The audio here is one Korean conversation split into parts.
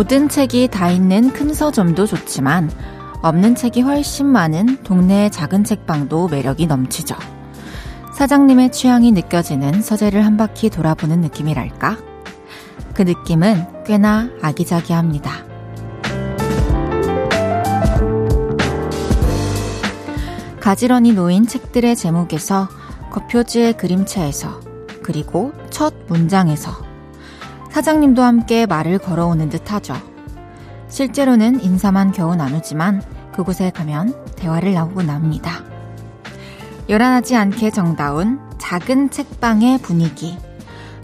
모든 책이 다 있는 큰 서점도 좋지만 없는 책이 훨씬 많은 동네의 작은 책방도 매력이 넘치죠. 사장님의 취향이 느껴지는 서재를 한 바퀴 돌아보는 느낌이랄까? 그 느낌은 꽤나 아기자기합니다. 가지런히 놓인 책들의 제목에서 겉표지의 그림체에서 그리고 첫 문장에서 사장님도 함께 말을 걸어오는 듯 하죠. 실제로는 인사만 겨우 나누지만 그곳에 가면 대화를 나오고 납니다. 요란하지 않게 정다운 작은 책방의 분위기.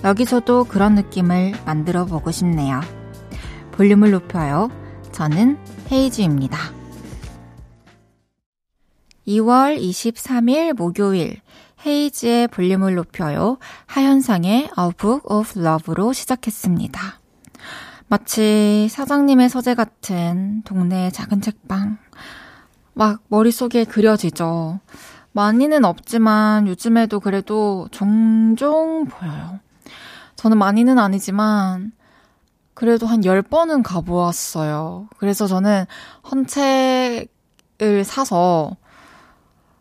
여기서도 그런 느낌을 만들어 보고 싶네요. 볼륨을 높여요. 저는 헤이즈입니다. 2월 23일 목요일 헤이즈의 볼륨을 높여요. 하현상의 A Book of Love로 시작했습니다. 마치 사장님의 서재 같은 동네의 작은 책방. 막 머릿속에 그려지죠. 많이는 없지만 요즘에도 그래도 종종 보여요. 저는 많이는 아니지만 그래도 한 10번은 가보았어요. 그래서 저는 헌 책을 사서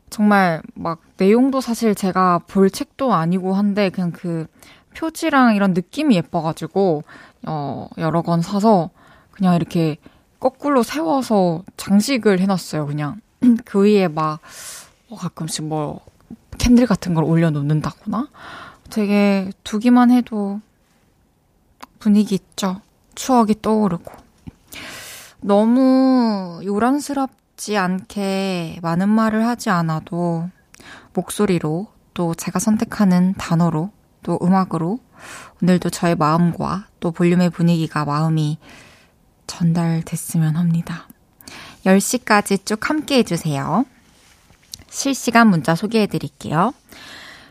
정말 막 내용도 사실 제가 볼 책도 아니고 한데 그냥 그 표지랑 이런 느낌이 예뻐가지고 어 여러 권 사서 그냥 이렇게 거꾸로 세워서 장식을 해놨어요. 그냥 그 위에 막뭐 가끔씩 뭐 캔들 같은 걸 올려놓는다거나 되게 두기만 해도 분위기 있죠. 추억이 떠오르고 너무 요란스럽 어렵지 않게 많은 말을 하지 않아도 목소리로 또 제가 선택하는 단어로 또 음악으로 오늘도 저의 마음과 또 볼륨의 분위기가 마음이 전달됐으면 합니다. 10시까지 쭉 함께 해주세요. 실시간 문자 소개해 드릴게요.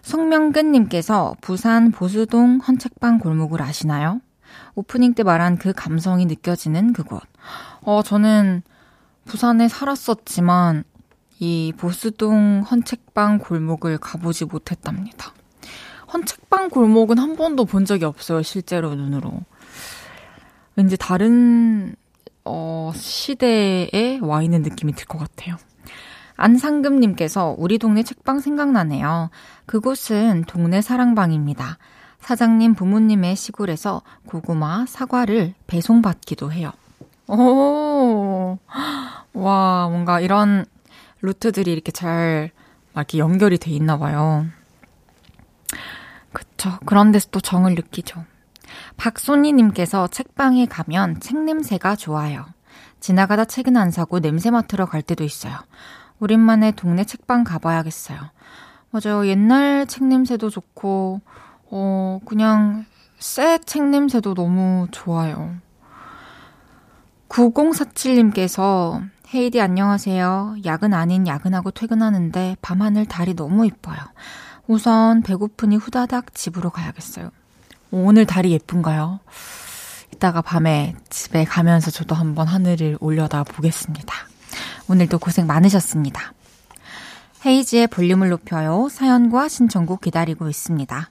송명근님께서 부산 보수동 헌책방 골목을 아시나요? 오프닝 때 말한 그 감성이 느껴지는 그곳. 어, 저는 부산에 살았었지만 이 보스동 헌책방 골목을 가보지 못했답니다. 헌책방 골목은 한 번도 본 적이 없어요, 실제로 눈으로. 왠지 다른 어, 시대에 와 있는 느낌이 들 것 같아요. 안상금님께서 우리 동네 책방 생각나네요. 그곳은 동네 사랑방입니다. 사장님 부모님의 시골에서 고구마, 사과를 배송받기도 해요. 오, 와, 뭔가 이런 루트들이 이렇게 잘, 이렇게 연결이 돼 있나 봐요. 그쵸. 그런 데서 또 정을 느끼죠. 박소니님께서 책방에 가면 책 냄새가 좋아요. 지나가다 책은 안 사고 냄새 맡으러 갈 때도 있어요. 오랜만에 동네 책방 가봐야겠어요. 맞아요. 옛날 책 냄새도 좋고, 어, 그냥 새 책 냄새도 너무 좋아요. 9047님께서 헤이디 안녕하세요. 야근 아닌 야근하고 퇴근하는데 밤하늘 달이 너무 이뻐요. 우선 배고프니 후다닥 집으로 가야겠어요. 오늘 달이 예쁜가요? 이따가 밤에 집에 가면서 저도 한번 하늘을 올려다 보겠습니다. 오늘도 고생 많으셨습니다. 헤이지의 볼륨을 높여요. 사연과 신청곡 기다리고 있습니다.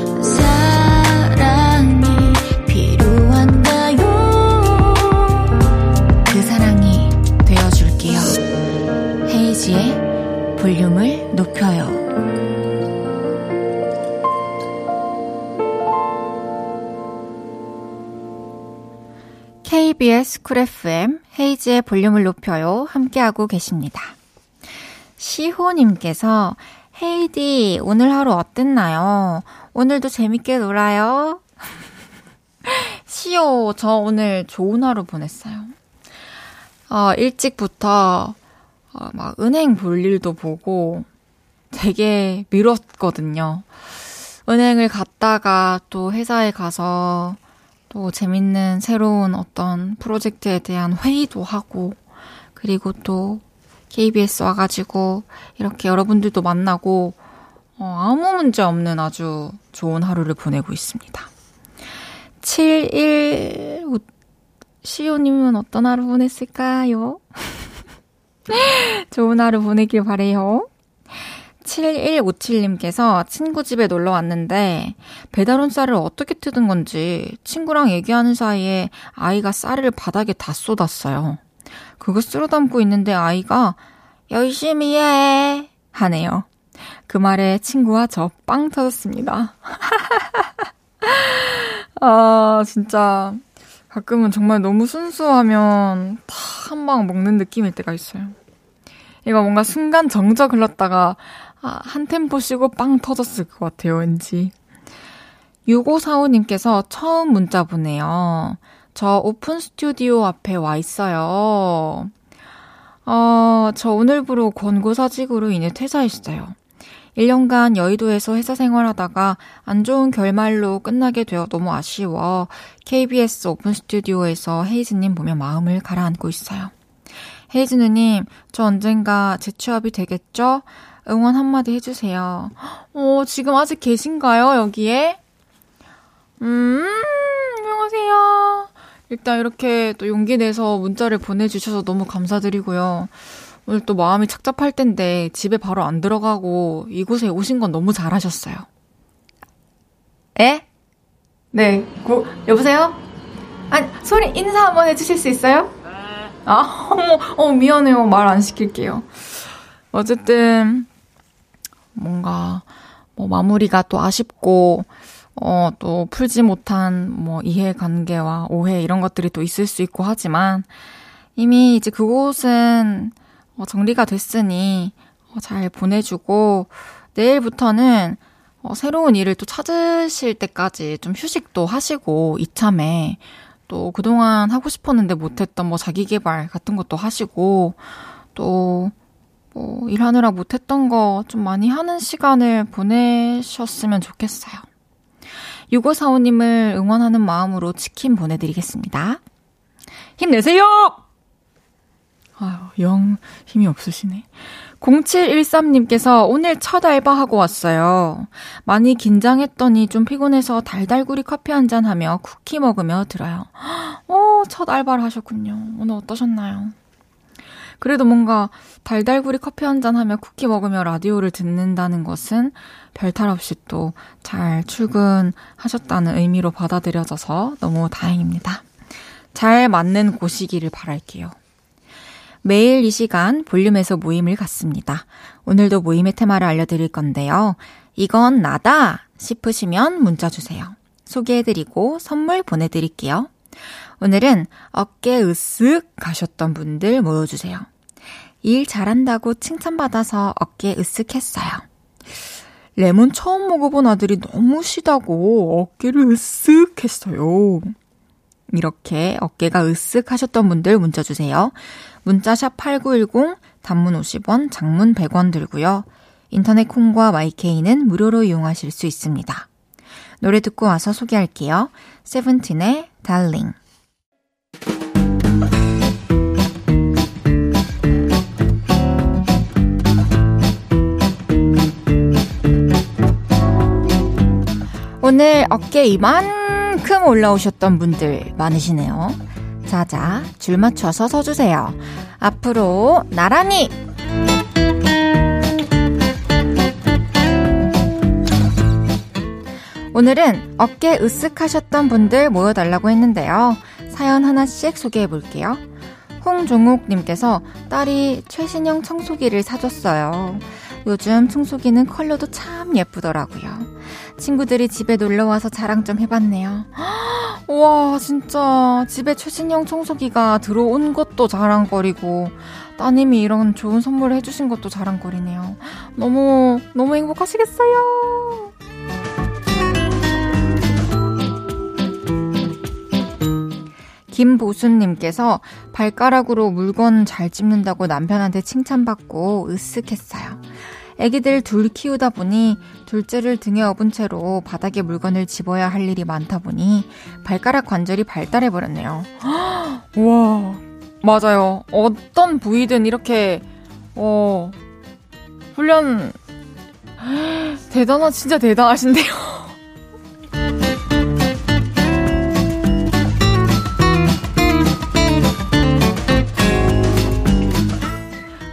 KBS 쿨 FM 헤이즈의 볼륨을 높여요. 함께하고 계십니다. 시호님께서 헤이디 오늘 하루 어땠나요? 오늘도 재밌게 놀아요. 시호 저 오늘 좋은 하루 보냈어요. 어, 일찍부터 어, 막 은행 볼 일도 보고 되게 미뤘거든요. 은행을 갔다가 또 회사에 가서 또 재밌는 새로운 어떤 프로젝트에 대한 회의도 하고 그리고 또 KBS 와가지고 이렇게 여러분들도 만나고 어, 아무 문제 없는 아주 좋은 하루를 보내고 있습니다. 71 시오님은 어떤 하루 보냈을까요? 좋은 하루 보내길 바래요. 7157님께서 친구 집에 놀러 왔는데 배달 온 쌀을 어떻게 뜯은 건지 친구랑 얘기하는 사이에 아이가 쌀을 바닥에 다 쏟았어요. 그거 쓸어 담고 있는데 아이가 열심히 해 하네요. 그 말에 친구와 저 빵 터졌습니다. 아, 진짜 가끔은 정말 너무 순수하면 다 한 방 먹는 느낌일 때가 있어요. 이거 뭔가 순간 정적 흘렀다가 아, 한 템포 쉬고 빵 터졌을 것 같아요, 왠지. 6545님께서 처음 문자 보내요. 저 오픈 스튜디오 앞에 와 있어요. 어, 저 오늘부로 권고사직으로 인해 퇴사했어요. 1년간 여의도에서 회사 생활하다가 안 좋은 결말로 끝나게 되어 너무 아쉬워 KBS 오픈 스튜디오에서 헤이즈님 보며 마음을 가라앉고 있어요. 헤이즈 누님, 저 언젠가 재취업이 되겠죠? 응원 한마디 해주세요. 어, 지금 아직 계신가요, 여기에? 음, 안녕하세요. 일단 이렇게 또 용기 내서 문자를 보내주셔서 너무 감사드리고요. 오늘 또 마음이 착잡할 텐데 집에 바로 안 들어가고 이곳에 오신 건 너무 잘하셨어요. 에? 네, 고, 여보세요? 아니, 소리 인사 한번 해주실 수 있어요? 아, 어머, 어, 미안해요. 말 안 시킬게요. 어쨌든, 뭔가, 뭐, 마무리가 또 아쉽고, 어, 또 풀지 못한 뭐 이해관계와 오해 이런 것들이 또 있을 수 있고 하지만, 이미 이제 그곳은 어, 정리가 됐으니 어, 잘 보내주고 내일부터는 어, 새로운 일을 또 찾으실 때까지 좀 휴식도 하시고 이참에 또 그동안 하고 싶었는데 못했던 뭐 자기 개발 같은 것도 하시고 또 뭐 일하느라 못했던 거 좀 많이 하는 시간을 보내셨으면 좋겠어요. 6545님을 응원하는 마음으로 치킨 보내드리겠습니다. 힘내세요! 아유, 영 힘이 없으시네. 0713님께서 오늘 첫 알바하고 왔어요. 많이 긴장했더니 좀 피곤해서 달달구리 커피 한 잔 하며 쿠키 먹으며 들어요. 오, 첫 알바를 하셨군요. 오늘 어떠셨나요? 그래도 뭔가 달달구리 커피 한 잔 하며 쿠키 먹으며 라디오를 듣는다는 것은 별탈 없이 또 잘 출근하셨다는 의미로 받아들여져서 너무 다행입니다. 잘 맞는 곳이기를 바랄게요. 매일 이 시간 볼륨에서 모임을 갖습니다. 오늘도 모임의 테마를 알려드릴 건데요. 이건 나다 싶으시면 문자 주세요. 소개해드리고 선물 보내드릴게요. 오늘은 어깨 으쓱 가셨던 분들 모여주세요. 일 잘한다고 칭찬받아서 어깨 으쓱했어요. 레몬 처음 먹어본 아들이 너무 시다고 어깨를 으쓱 했어요. 이렇게 어깨가 으쓱 하셨던 분들 문자 주세요. 문자샵 8910, 단문 50원, 장문 100원 들고요. 인터넷 콩과 마이케이는 무료로 이용하실 수 있습니다. 노래 듣고 와서 소개할게요. 세븐틴의 달링. 오늘 어깨 이만큼 올라오셨던 분들 많으시네요. 자자, 줄 맞춰서 서주세요. 앞으로 나란히! 오늘은 어깨 으쓱하셨던 분들 모여달라고 했는데요. 사연 하나씩 소개해 볼게요. 홍종욱님께서 딸이 최신형 청소기를 사줬어요. 요즘 청소기는 컬러도 참 예쁘더라고요. 친구들이 집에 놀러 와서 자랑 좀 해봤네요. 와, 진짜 집에 최신형 청소기가 들어온 것도 자랑거리고 따님이 이런 좋은 선물을 해주신 것도 자랑거리네요. 너무 너무 행복하시겠어요. 김보순님께서 발가락으로 물건 잘 찝는다고 남편한테 칭찬받고 으쓱했어요. 아기들 둘 키우다 보니 둘째를 등에 업은 채로 바닥에 물건을 집어야 할 일이 많다 보니 발가락 관절이 발달해 버렸네요. 와, 맞아요. 어떤 부위든 이렇게, 어, 훈련, 대단하, 진짜 대단하신데요.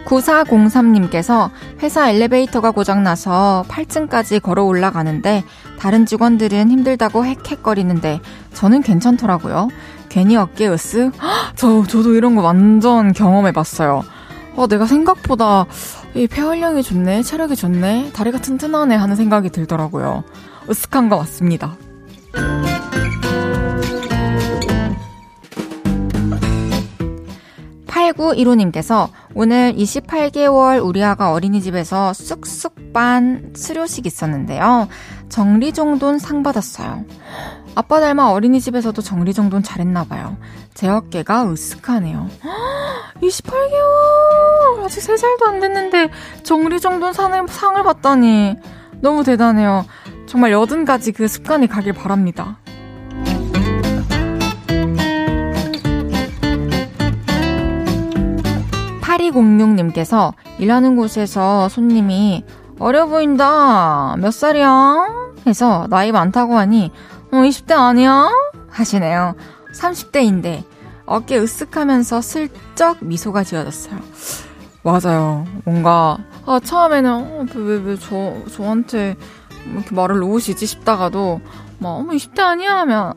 9403님께서 회사 엘리베이터가 고장나서 8층까지 걸어 올라가는데 다른 직원들은 힘들다고 헥헥거리는데 저는 괜찮더라고요. 괜히 어깨 으쓱? 저, 저도 이런 거 완전 경험해봤어요. 어, 내가 생각보다 이 폐활량이 좋네, 체력이 좋네, 다리가 튼튼하네 하는 생각이 들더라고요. 으쓱한 거 맞습니다. 8915님께서 오늘 28개월 우리 아가 어린이집에서 쑥쑥 반 수료식 있었는데요. 정리정돈 상 받았어요. 아빠 닮아 어린이집에서도 정리정돈 잘했나봐요. 제 어깨가 으쓱하네요. 28개월! 아직 3살도 안 됐는데 정리정돈 상을, 상을 받다니. 너무 대단해요. 정말 여든까지 그 습관이 가길 바랍니다. 8206님께서 일하는 곳에서 손님이 어려 보인다. 몇 살이야? 해서 나이 많다고 하니 어, 20대 아니야? 하시네요. 30대인데 어깨 으쓱하면서 슬쩍 미소가 지어졌어요. 맞아요. 뭔가 아, 처음에는 어, 왜, 왜 저, 저한테 이렇게 말을 놓으시지 싶다가도 막 어머 20대 아니야 하면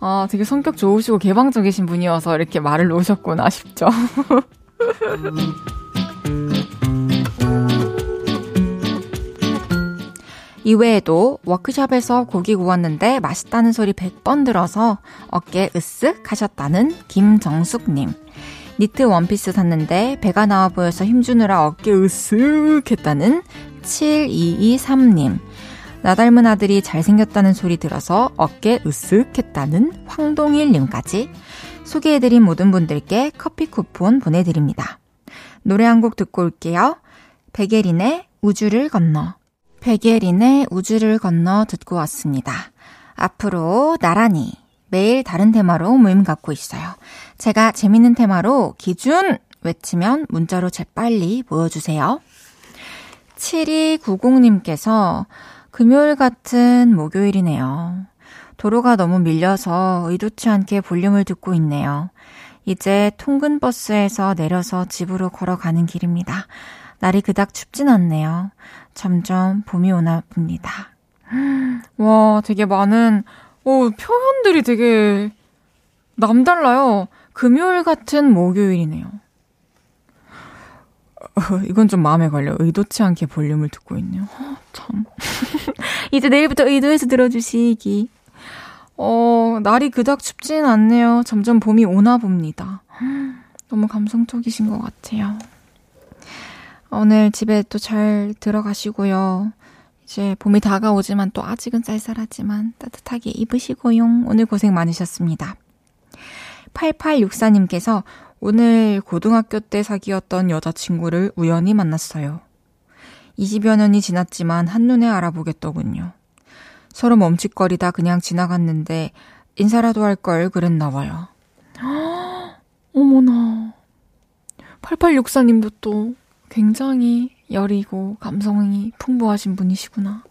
아 되게 성격 좋으시고 개방적이신 분이어서 이렇게 말을 놓으셨구나 싶죠. 이외에도 워크숍에서 고기 구웠는데 맛있다는 소리 100번 들어서 어깨 으쓱 하셨다는 김정숙님. 니트 원피스 샀는데 배가 나와 보여서 힘주느라 어깨 으쓱 했다는 7223님. 나 닮은 아들이 잘생겼다는 소리 들어서 어깨 으쓱 했다는 황동일님까지 소개해드린 모든 분들께 커피 쿠폰 보내드립니다. 노래 한 곡 듣고 올게요. 백예린의 우주를 건너. 백예린의 우주를 건너 듣고 왔습니다. 앞으로 나란히 매일 다른 테마로 모임 갖고 있어요. 제가 재밌는 테마로 기준 외치면 문자로 재빨리 모여주세요. 7290님께서 금요일 같은 목요일이네요. 도로가 너무 밀려서 의도치 않게 볼륨을 듣고 있네요. 이제 통근 버스에서 내려서 집으로 걸어가는 길입니다. 날이 그닥 춥진 않네요. 점점 봄이 오나 봅니다. 와, 되게 많은, 오, 표현들이 되게 남달라요. 금요일 같은 목요일이네요. 어, 이건 좀 마음에 걸려. 의도치 않게 볼륨을 듣고 있네요. 어, 참. 이제 내일부터 의도해서 들어주시기. 어, 날이 그닥 춥진 않네요. 점점 봄이 오나 봅니다. 너무 감성적이신 것 같아요. 오늘 집에 또 잘 들어가시고요. 이제 봄이 다가오지만 또 아직은 쌀쌀하지만 따뜻하게 입으시고요. 오늘 고생 많으셨습니다. 8864님께서 오늘 고등학교 때 사귀었던 여자친구를 우연히 만났어요. 20여 년이 지났지만 한눈에 알아보겠더군요. 서로 멈칫거리다 그냥 지나갔는데 인사라도 할 걸 그랬나 봐요. 어머나. 8864님도 또 굉장히 여리고 감성이 풍부하신 분이시구나.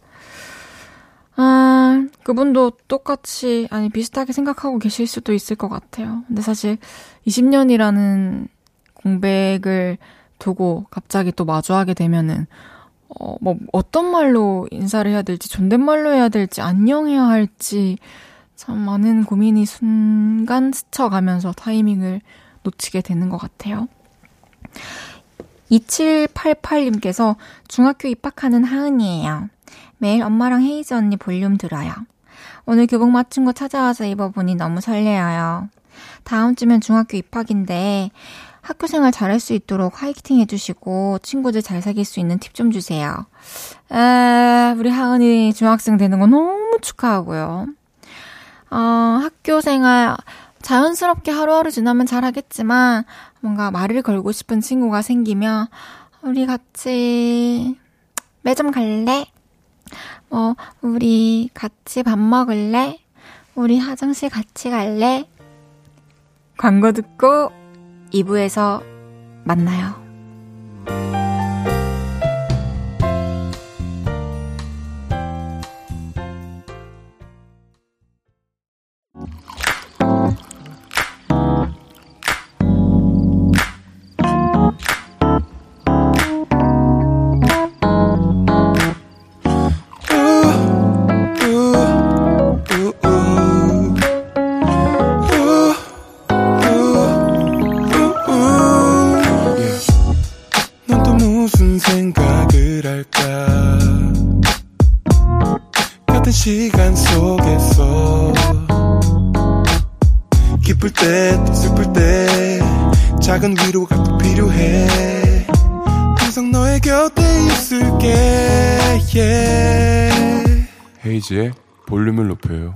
아, 그분도 똑같이, 아니, 비슷하게 생각하고 계실 수도 있을 것 같아요. 근데 사실 20년이라는 공백을 두고 갑자기 또 마주하게 되면은 어, 뭐, 어떤 말로 인사를 해야 될지, 존댓말로 해야 될지, 안녕해야 할지, 참 많은 고민이 순간 스쳐가면서 타이밍을 놓치게 되는 것 같아요. 2788님께서 중학교 입학하는 하은이에요. 매일 엄마랑 헤이즈 언니 볼륨 들어요. 오늘 교복 맞춘 거 찾아와서 입어보니 너무 설레어요. 다음 주면 중학교 입학인데 학교 생활 잘할 수 있도록 화이팅 해주시고 친구들 잘 사귈 수 있는 팁 좀 주세요. 아, 우리 하은이 중학생 되는 거 너무 축하하고요. 어, 학교 생활 자연스럽게 하루하루 지나면 잘하겠지만 뭔가 말을 걸고 싶은 친구가 생기면 우리 같이 매점 갈래? 뭐 우리 같이 밥 먹을래? 우리 화장실 같이 갈래? 광고 듣고 2부에서 만나요. 헤이지의 볼륨을 높여요.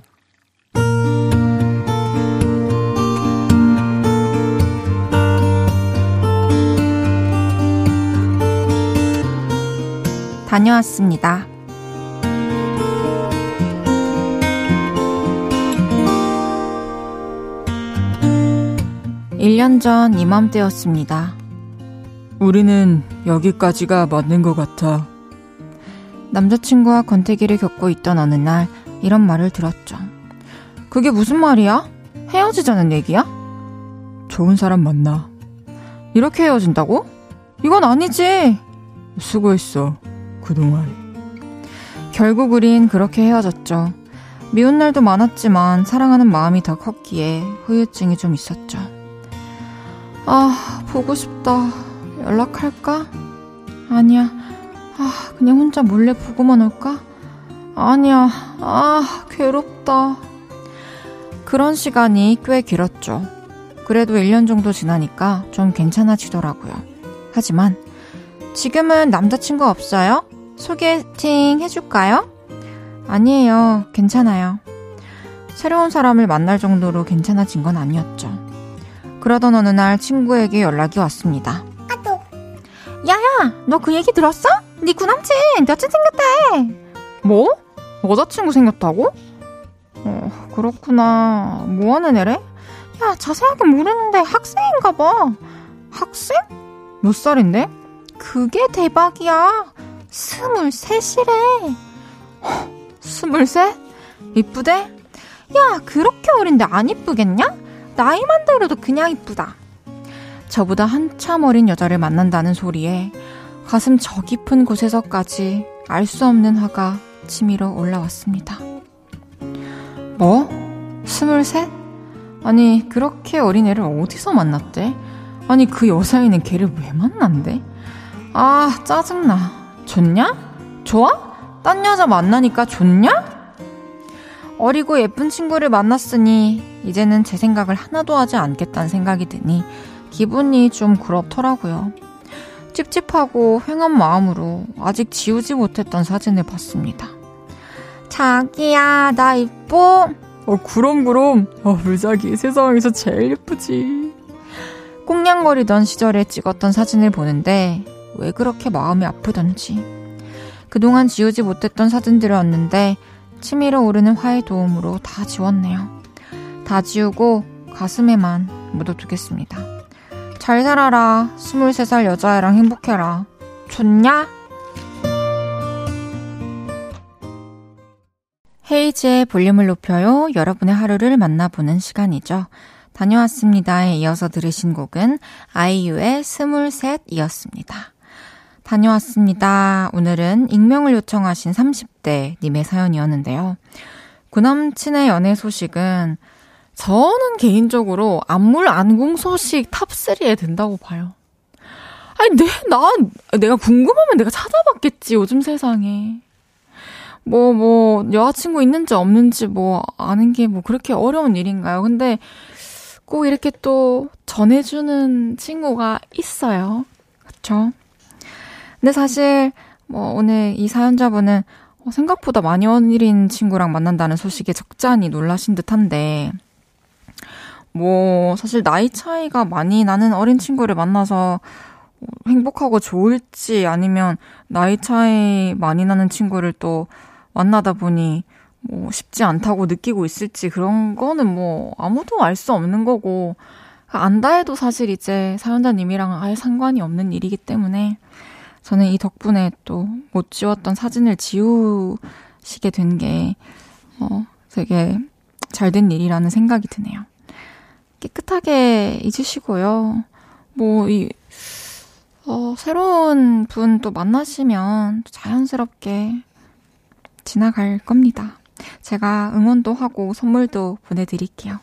다녀왔습니다. 1년 전 이맘때였습니다. 우리는 여기까지가 맞는 것 같아. 남자친구와 권태기를 겪고 있던 어느 날 이런 말을 들었죠. 그게 무슨 말이야? 헤어지자는 얘기야? 좋은 사람 만나. 이렇게 헤어진다고? 이건 아니지. 수고했어. 그동안. 결국 우린 그렇게 헤어졌죠. 미운 날도 많았지만 사랑하는 마음이 더 컸기에 후유증이 좀 있었죠. 아, 보고 싶다. 연락할까? 아니야. 아, 그냥 혼자 몰래 보고만 올까? 아니야. 아, 괴롭다. 그런 시간이 꽤 길었죠. 그래도 1년 정도 지나니까 좀 괜찮아지더라고요. 하지만 지금은 남자친구 없어요? 소개팅 해줄까요? 아니에요. 괜찮아요. 새로운 사람을 만날 정도로 괜찮아진 건 아니었죠. 그러던 어느 날 친구에게 연락이 왔습니다. 아또 야야, 너 그 얘기 들었어? 네 구남친 여친 생겼대. 뭐? 여자친구 생겼다고? 어, 그렇구나. 뭐 하는 애래? 야, 자세하게 모르는데 학생인가 봐. 학생? 몇 살인데? 그게 대박이야. 스물셋이래. 스물셋? 이쁘대? 야, 그렇게 어린데 안 이쁘겠냐? 나이만 들어도 그냥 이쁘다. 저보다 한참 어린 여자를 만난다는 소리에 가슴 저 깊은 곳에서까지 알 수 없는 화가 치밀어 올라왔습니다. 뭐? 스물셋? 아니, 그렇게 어린 애를 어디서 만났대? 아니, 그 여자애는 걔를 왜 만난대? 아, 짜증나. 좋냐? 좋아? 딴 여자 만나니까 좋냐? 어리고 예쁜 친구를 만났으니, 이제는 제 생각을 하나도 하지 않겠다는 생각이 드니, 기분이 좀 그렇더라고요. 찝찝하고 횡한 마음으로 아직 지우지 못했던 사진을 봤습니다. 자기야, 나 이뻐? 어, 그럼, 그럼. 어, 물자기 세상에서 제일 예쁘지. 꽁냥거리던 시절에 찍었던 사진을 보는데 왜 그렇게 마음이 아프던지. 그동안 지우지 못했던 사진들을 왔는데 치밀어 오르는 화의 도움으로 다 지웠네요. 다 지우고 가슴에만 묻어두겠습니다. 잘 살아라. 23살 여자애랑 행복해라. 좋냐? 헤이즈의 볼륨을 높여요. 여러분의 하루를 만나보는 시간이죠. 다녀왔습니다에 이어서 들으신 곡은 아이유의 스물셋이었습니다. 다녀왔습니다. 오늘은 익명을 요청하신 30대 님의 사연이었는데요. 구 남친의 연애 소식은 저는 개인적으로 안물 안궁 소식 탑3에 든다고 봐요. 아니, 내, 난, 내가 궁금하면 내가 찾아봤겠지, 요즘 세상에. 뭐, 뭐, 여자친구 있는지 없는지 뭐, 아는 게 뭐 그렇게 어려운 일인가요? 근데 꼭 이렇게 또 전해주는 친구가 있어요. 그쵸? 근데 사실, 뭐, 오늘 이 사연자분은 어, 생각보다 많이 어린 친구랑 만난다는 소식에 적잖이 놀라신 듯 한데, 뭐, 사실 나이 차이가 많이 나는 어린 친구를 만나서 행복하고 좋을지 아니면 나이 차이 많이 나는 친구를 또 만나다 보니 뭐 쉽지 않다고 느끼고 있을지 그런 거는 뭐 아무도 알 수 없는 거고 안다 해도 사실 이제 사연자님이랑은 아예 상관이 없는 일이기 때문에 저는 이 덕분에 또 못 지웠던 사진을 지우시게 된 게, 어, 되게 잘 된 일이라는 생각이 드네요. 깨끗하게 잊으시고요. 뭐, 이, 어, 새로운 분 또 만나시면 자연스럽게 지나갈 겁니다. 제가 응원도 하고 선물도 보내드릴게요.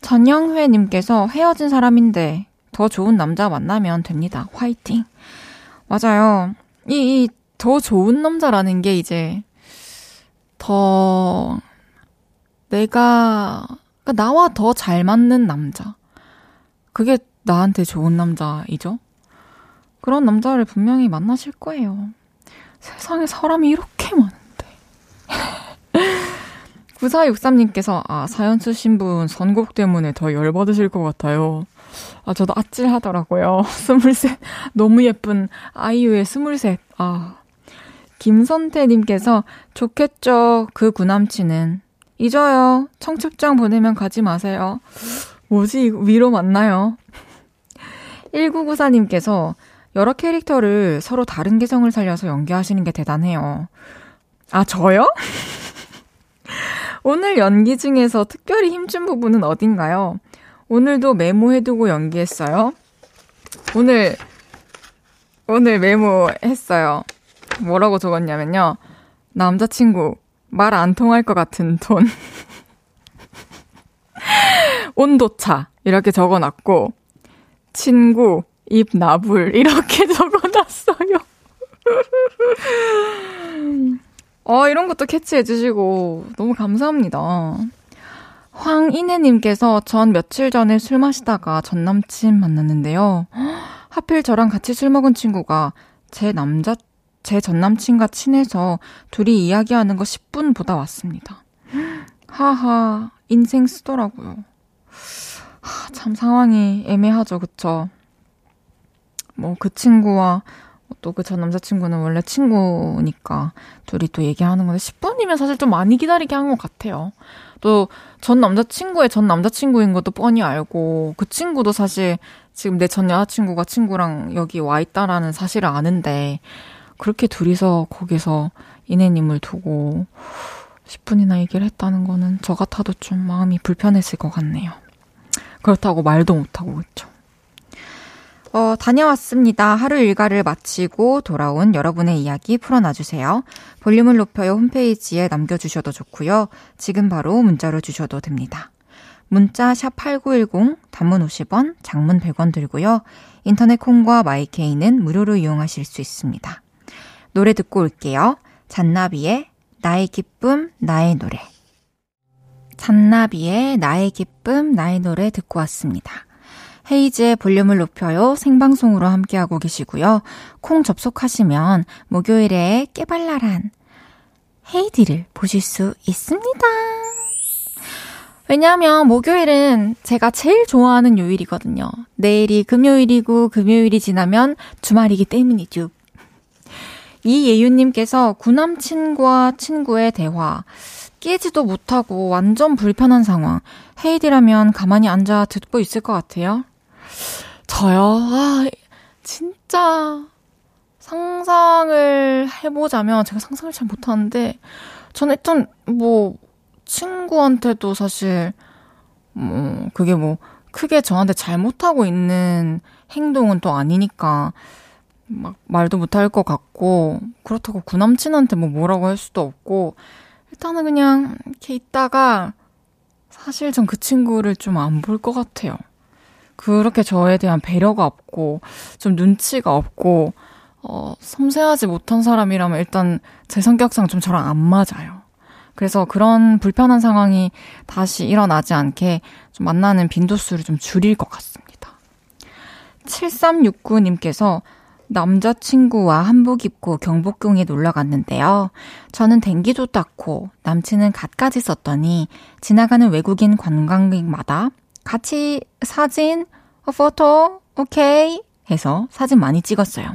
전영회님께서 헤어진 사람인데 더 좋은 남자 만나면 됩니다. 화이팅! 맞아요. 이, 이, 더 좋은 남자라는 게 이제 더 내가, 그러니까 나와 더 잘 맞는 남자. 그게 나한테 좋은 남자이죠? 그런 남자를 분명히 만나실 거예요. 세상에 사람이 이렇게 많은데. 9463님께서, 아, 사연 쓰신 분 선곡 때문에 더 열받으실 것 같아요. 아, 저도 아찔하더라고요. 스물셋. 너무 예쁜 아이유의 스물셋. 아. 김선태님께서, 좋겠죠. 그 구남친은. 잊어요. 청첩장 보내면 가지 마세요. 뭐지? 위로 맞나요? 1994님께서, 여러 캐릭터를 서로 다른 개성을 살려서 연기하시는 게 대단해요. 아, 저요? 오늘 연기 중에서 특별히 힘준 부분은 어딘가요? 오늘도 메모해두고 연기했어요. 오늘, 오늘 메모했어요. 뭐라고 적었냐면요. 남자친구, 말 안 통할 것 같은 톤. 온도차, 이렇게 적어놨고, 친구, 입 나불 이렇게 적어놨어요. 어, 이런 것도 캐치해 주시고 너무 감사합니다. 황인혜님께서 전 며칠 전에 술 마시다가 전 남친 만났는데요. 하필 저랑 같이 술 먹은 친구가 제 남자, 제 전 남친과 친해서 둘이 이야기하는 거 10분 보다 왔습니다. 하하, 인생 쓰더라고요. 하, 참 상황이 애매하죠, 그쵸? 뭐 그 친구와 또 그 전 남자친구는 원래 친구니까 둘이 또 얘기하는 건데 10분이면 사실 좀 많이 기다리게 한 것 같아요. 또 전 남자친구의 전 남자친구인 것도 뻔히 알고 그 친구도 사실 지금 내 전 여자친구가 친구랑 여기 와 있다라는 사실을 아는데 그렇게 둘이서 거기서 이내님을 두고 10분이나 얘기를 했다는 거는 저 같아도 좀 마음이 불편했을 것 같네요. 그렇다고 말도 못하고 그쵸. 어, 다녀왔습니다. 하루 일과를 마치고 돌아온 여러분의 이야기 풀어놔주세요. 볼륨을 높여요 홈페이지에 남겨주셔도 좋고요. 지금 바로 문자로 주셔도 됩니다. 문자 샵 8910, 단문 50원, 장문 100원 들고요. 인터넷 콩과 마이케이는 무료로 이용하실 수 있습니다. 노래 듣고 올게요. 잔나비의 나의 기쁨, 나의 노래. 잔나비의 나의 기쁨, 나의 노래 듣고 왔습니다. 헤이즈의 볼륨을 높여요. 생방송으로 함께하고 계시고요. 콩 접속하시면 목요일에 깨발랄한 헤이디를 보실 수 있습니다. 왜냐하면 목요일은 제가 제일 좋아하는 요일이거든요. 내일이 금요일이고 금요일이 지나면 주말이기 때문이죠. 이예윤님께서 구남친과 친구의 대화. 깨지도 못하고 완전 불편한 상황. 헤이디라면 가만히 앉아 듣고 있을 것 같아요. 저요? 아, 진짜 상상을 해보자면 제가 상상을 잘 못하는데 저는 일단 뭐 친구한테도 사실 뭐 그게 뭐 크게 저한테 잘못하고 있는 행동은 또 아니니까 막 말도 못할 것 같고 그렇다고 구남친한테 뭐 뭐라고 할 수도 없고 일단은 그냥 이렇게 있다가 사실 전 그 친구를 좀 안 볼 것 같아요. 그렇게 저에 대한 배려가 없고, 좀 눈치가 없고, 어, 섬세하지 못한 사람이라면 일단 제 성격상 좀 저랑 안 맞아요. 그래서 그런 불편한 상황이 다시 일어나지 않게 좀 만나는 빈도수를 좀 줄일 것 같습니다. 7369님께서 남자친구와 한복 입고 경복궁에 놀러 갔는데요. 저는 댕기도 닦고 남친은 갓까지 썼더니 지나가는 외국인 관광객마다 같이 사진, 어, 포토, 오케이 해서 사진 많이 찍었어요.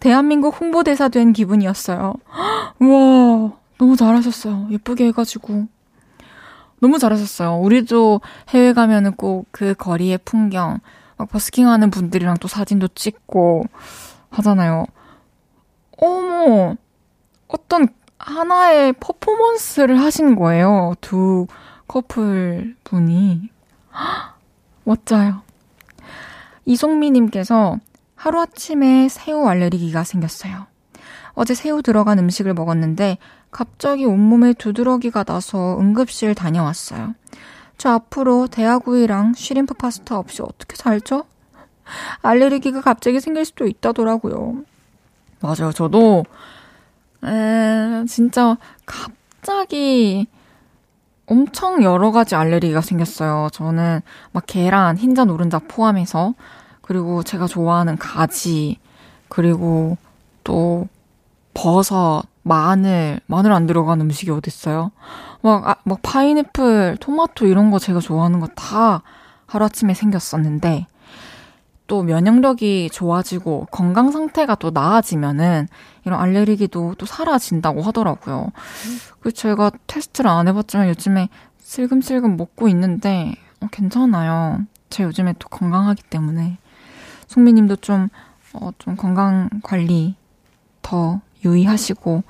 대한민국 홍보대사 된 기분이었어요. 우와, 너무 잘하셨어요. 예쁘게 해가지고. 너무 잘하셨어요. 우리도 해외 가면은 꼭 그 거리의 풍경, 막 버스킹 하는 분들이랑 또 사진도 찍고 하잖아요. 어머, 어떤 하나의 퍼포먼스를 하신 거예요. 두 커플 분이. 멋져요. 이송미님께서 하루아침에 새우 알레르기가 생겼어요. 어제 새우 들어간 음식을 먹었는데 갑자기 온몸에 두드러기가 나서 응급실 다녀왔어요. 저 앞으로 대하구이랑 쉬림프 파스타 없이 어떻게 살죠? 알레르기가 갑자기 생길 수도 있다더라고요. 맞아요. 저도 에, 진짜 갑자기 엄청 여러 가지 알레르기가 생겼어요. 저는 막 계란, 흰자, 노른자 포함해서 그리고 제가 좋아하는 가지 그리고 또 버섯, 마늘, 마늘 안 들어간 음식이 어딨어요? 막, 아, 막 파인애플, 토마토 이런 거 제가 좋아하는 거 다 하루아침에 생겼었는데, 또 면역력이 좋아지고 건강 상태가 또 나아지면은 이런 알레르기도 또 사라진다고 하더라고요. 그 제가 테스트를 안 해봤지만 요즘에 슬금슬금 먹고 있는데 어, 괜찮아요. 제가 요즘에 또 건강하기 때문에 송미님도 좀, 어, 좀 건강 관리 더 유의하시고,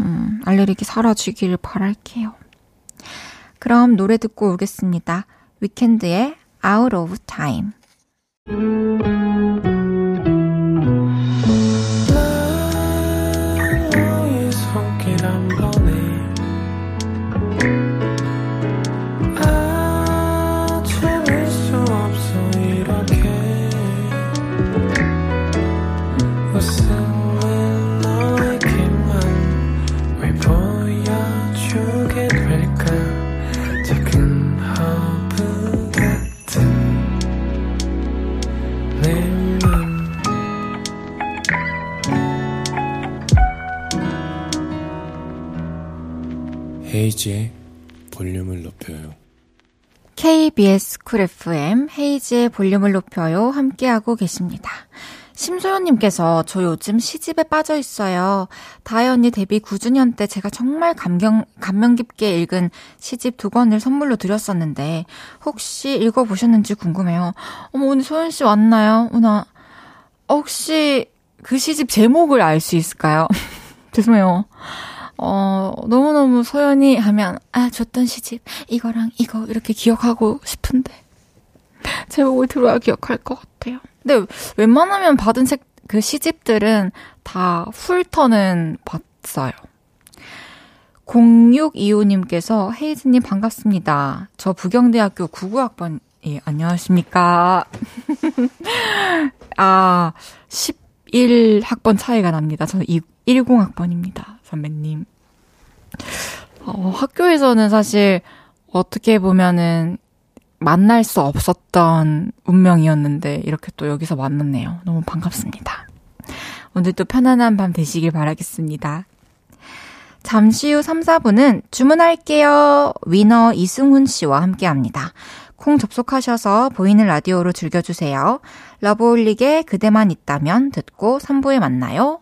음, 알레르기 사라지기를 바랄게요. 그럼 노래 듣고 오겠습니다. 위켄드의 Out of Time. KBS 쿨 FM 헤이즈의 볼륨을 높여요. 함께하고 계십니다. 심소연님께서 저 요즘 시집에 빠져 있어요. 다혜 언니 데뷔 9주년 때 제가 정말 감경, 감명 깊게 읽은 시집 두 권을 선물로 드렸었는데 혹시 읽어보셨는지 궁금해요. 어머 오늘 소연 씨 왔나요? 오나 혹시 그 시집 제목을 알 수 있을까요? 죄송해요. 어, 너무너무 소연이 하면, 아, 줬던 시집, 이거랑 이거, 이렇게 기억하고 싶은데. 제목을 들어야 기억할 것 같아요. 근데 웬만하면 받은 책, 그 시집들은 다 훌터는 봤어요. 0625님께서 헤이즈님 반갑습니다. 저 부경대학교 99학번, 예, 안녕하십니까. 아, 11학번 차이가 납니다. 저는 10학번입니다. 선배님. 어, 학교에서는 사실 어떻게 보면은 만날 수 없었던 운명이었는데 이렇게 또 여기서 만났네요. 너무 반갑습니다. 오늘도 편안한 밤 되시길 바라겠습니다. 잠시 후 3, 4분은 주문할게요. 위너 이승훈 씨와 함께 합니다. 콩 접속하셔서 보이는 라디오로 즐겨주세요. 러브홀릭의 그대만 있다면 듣고 3부에 만나요.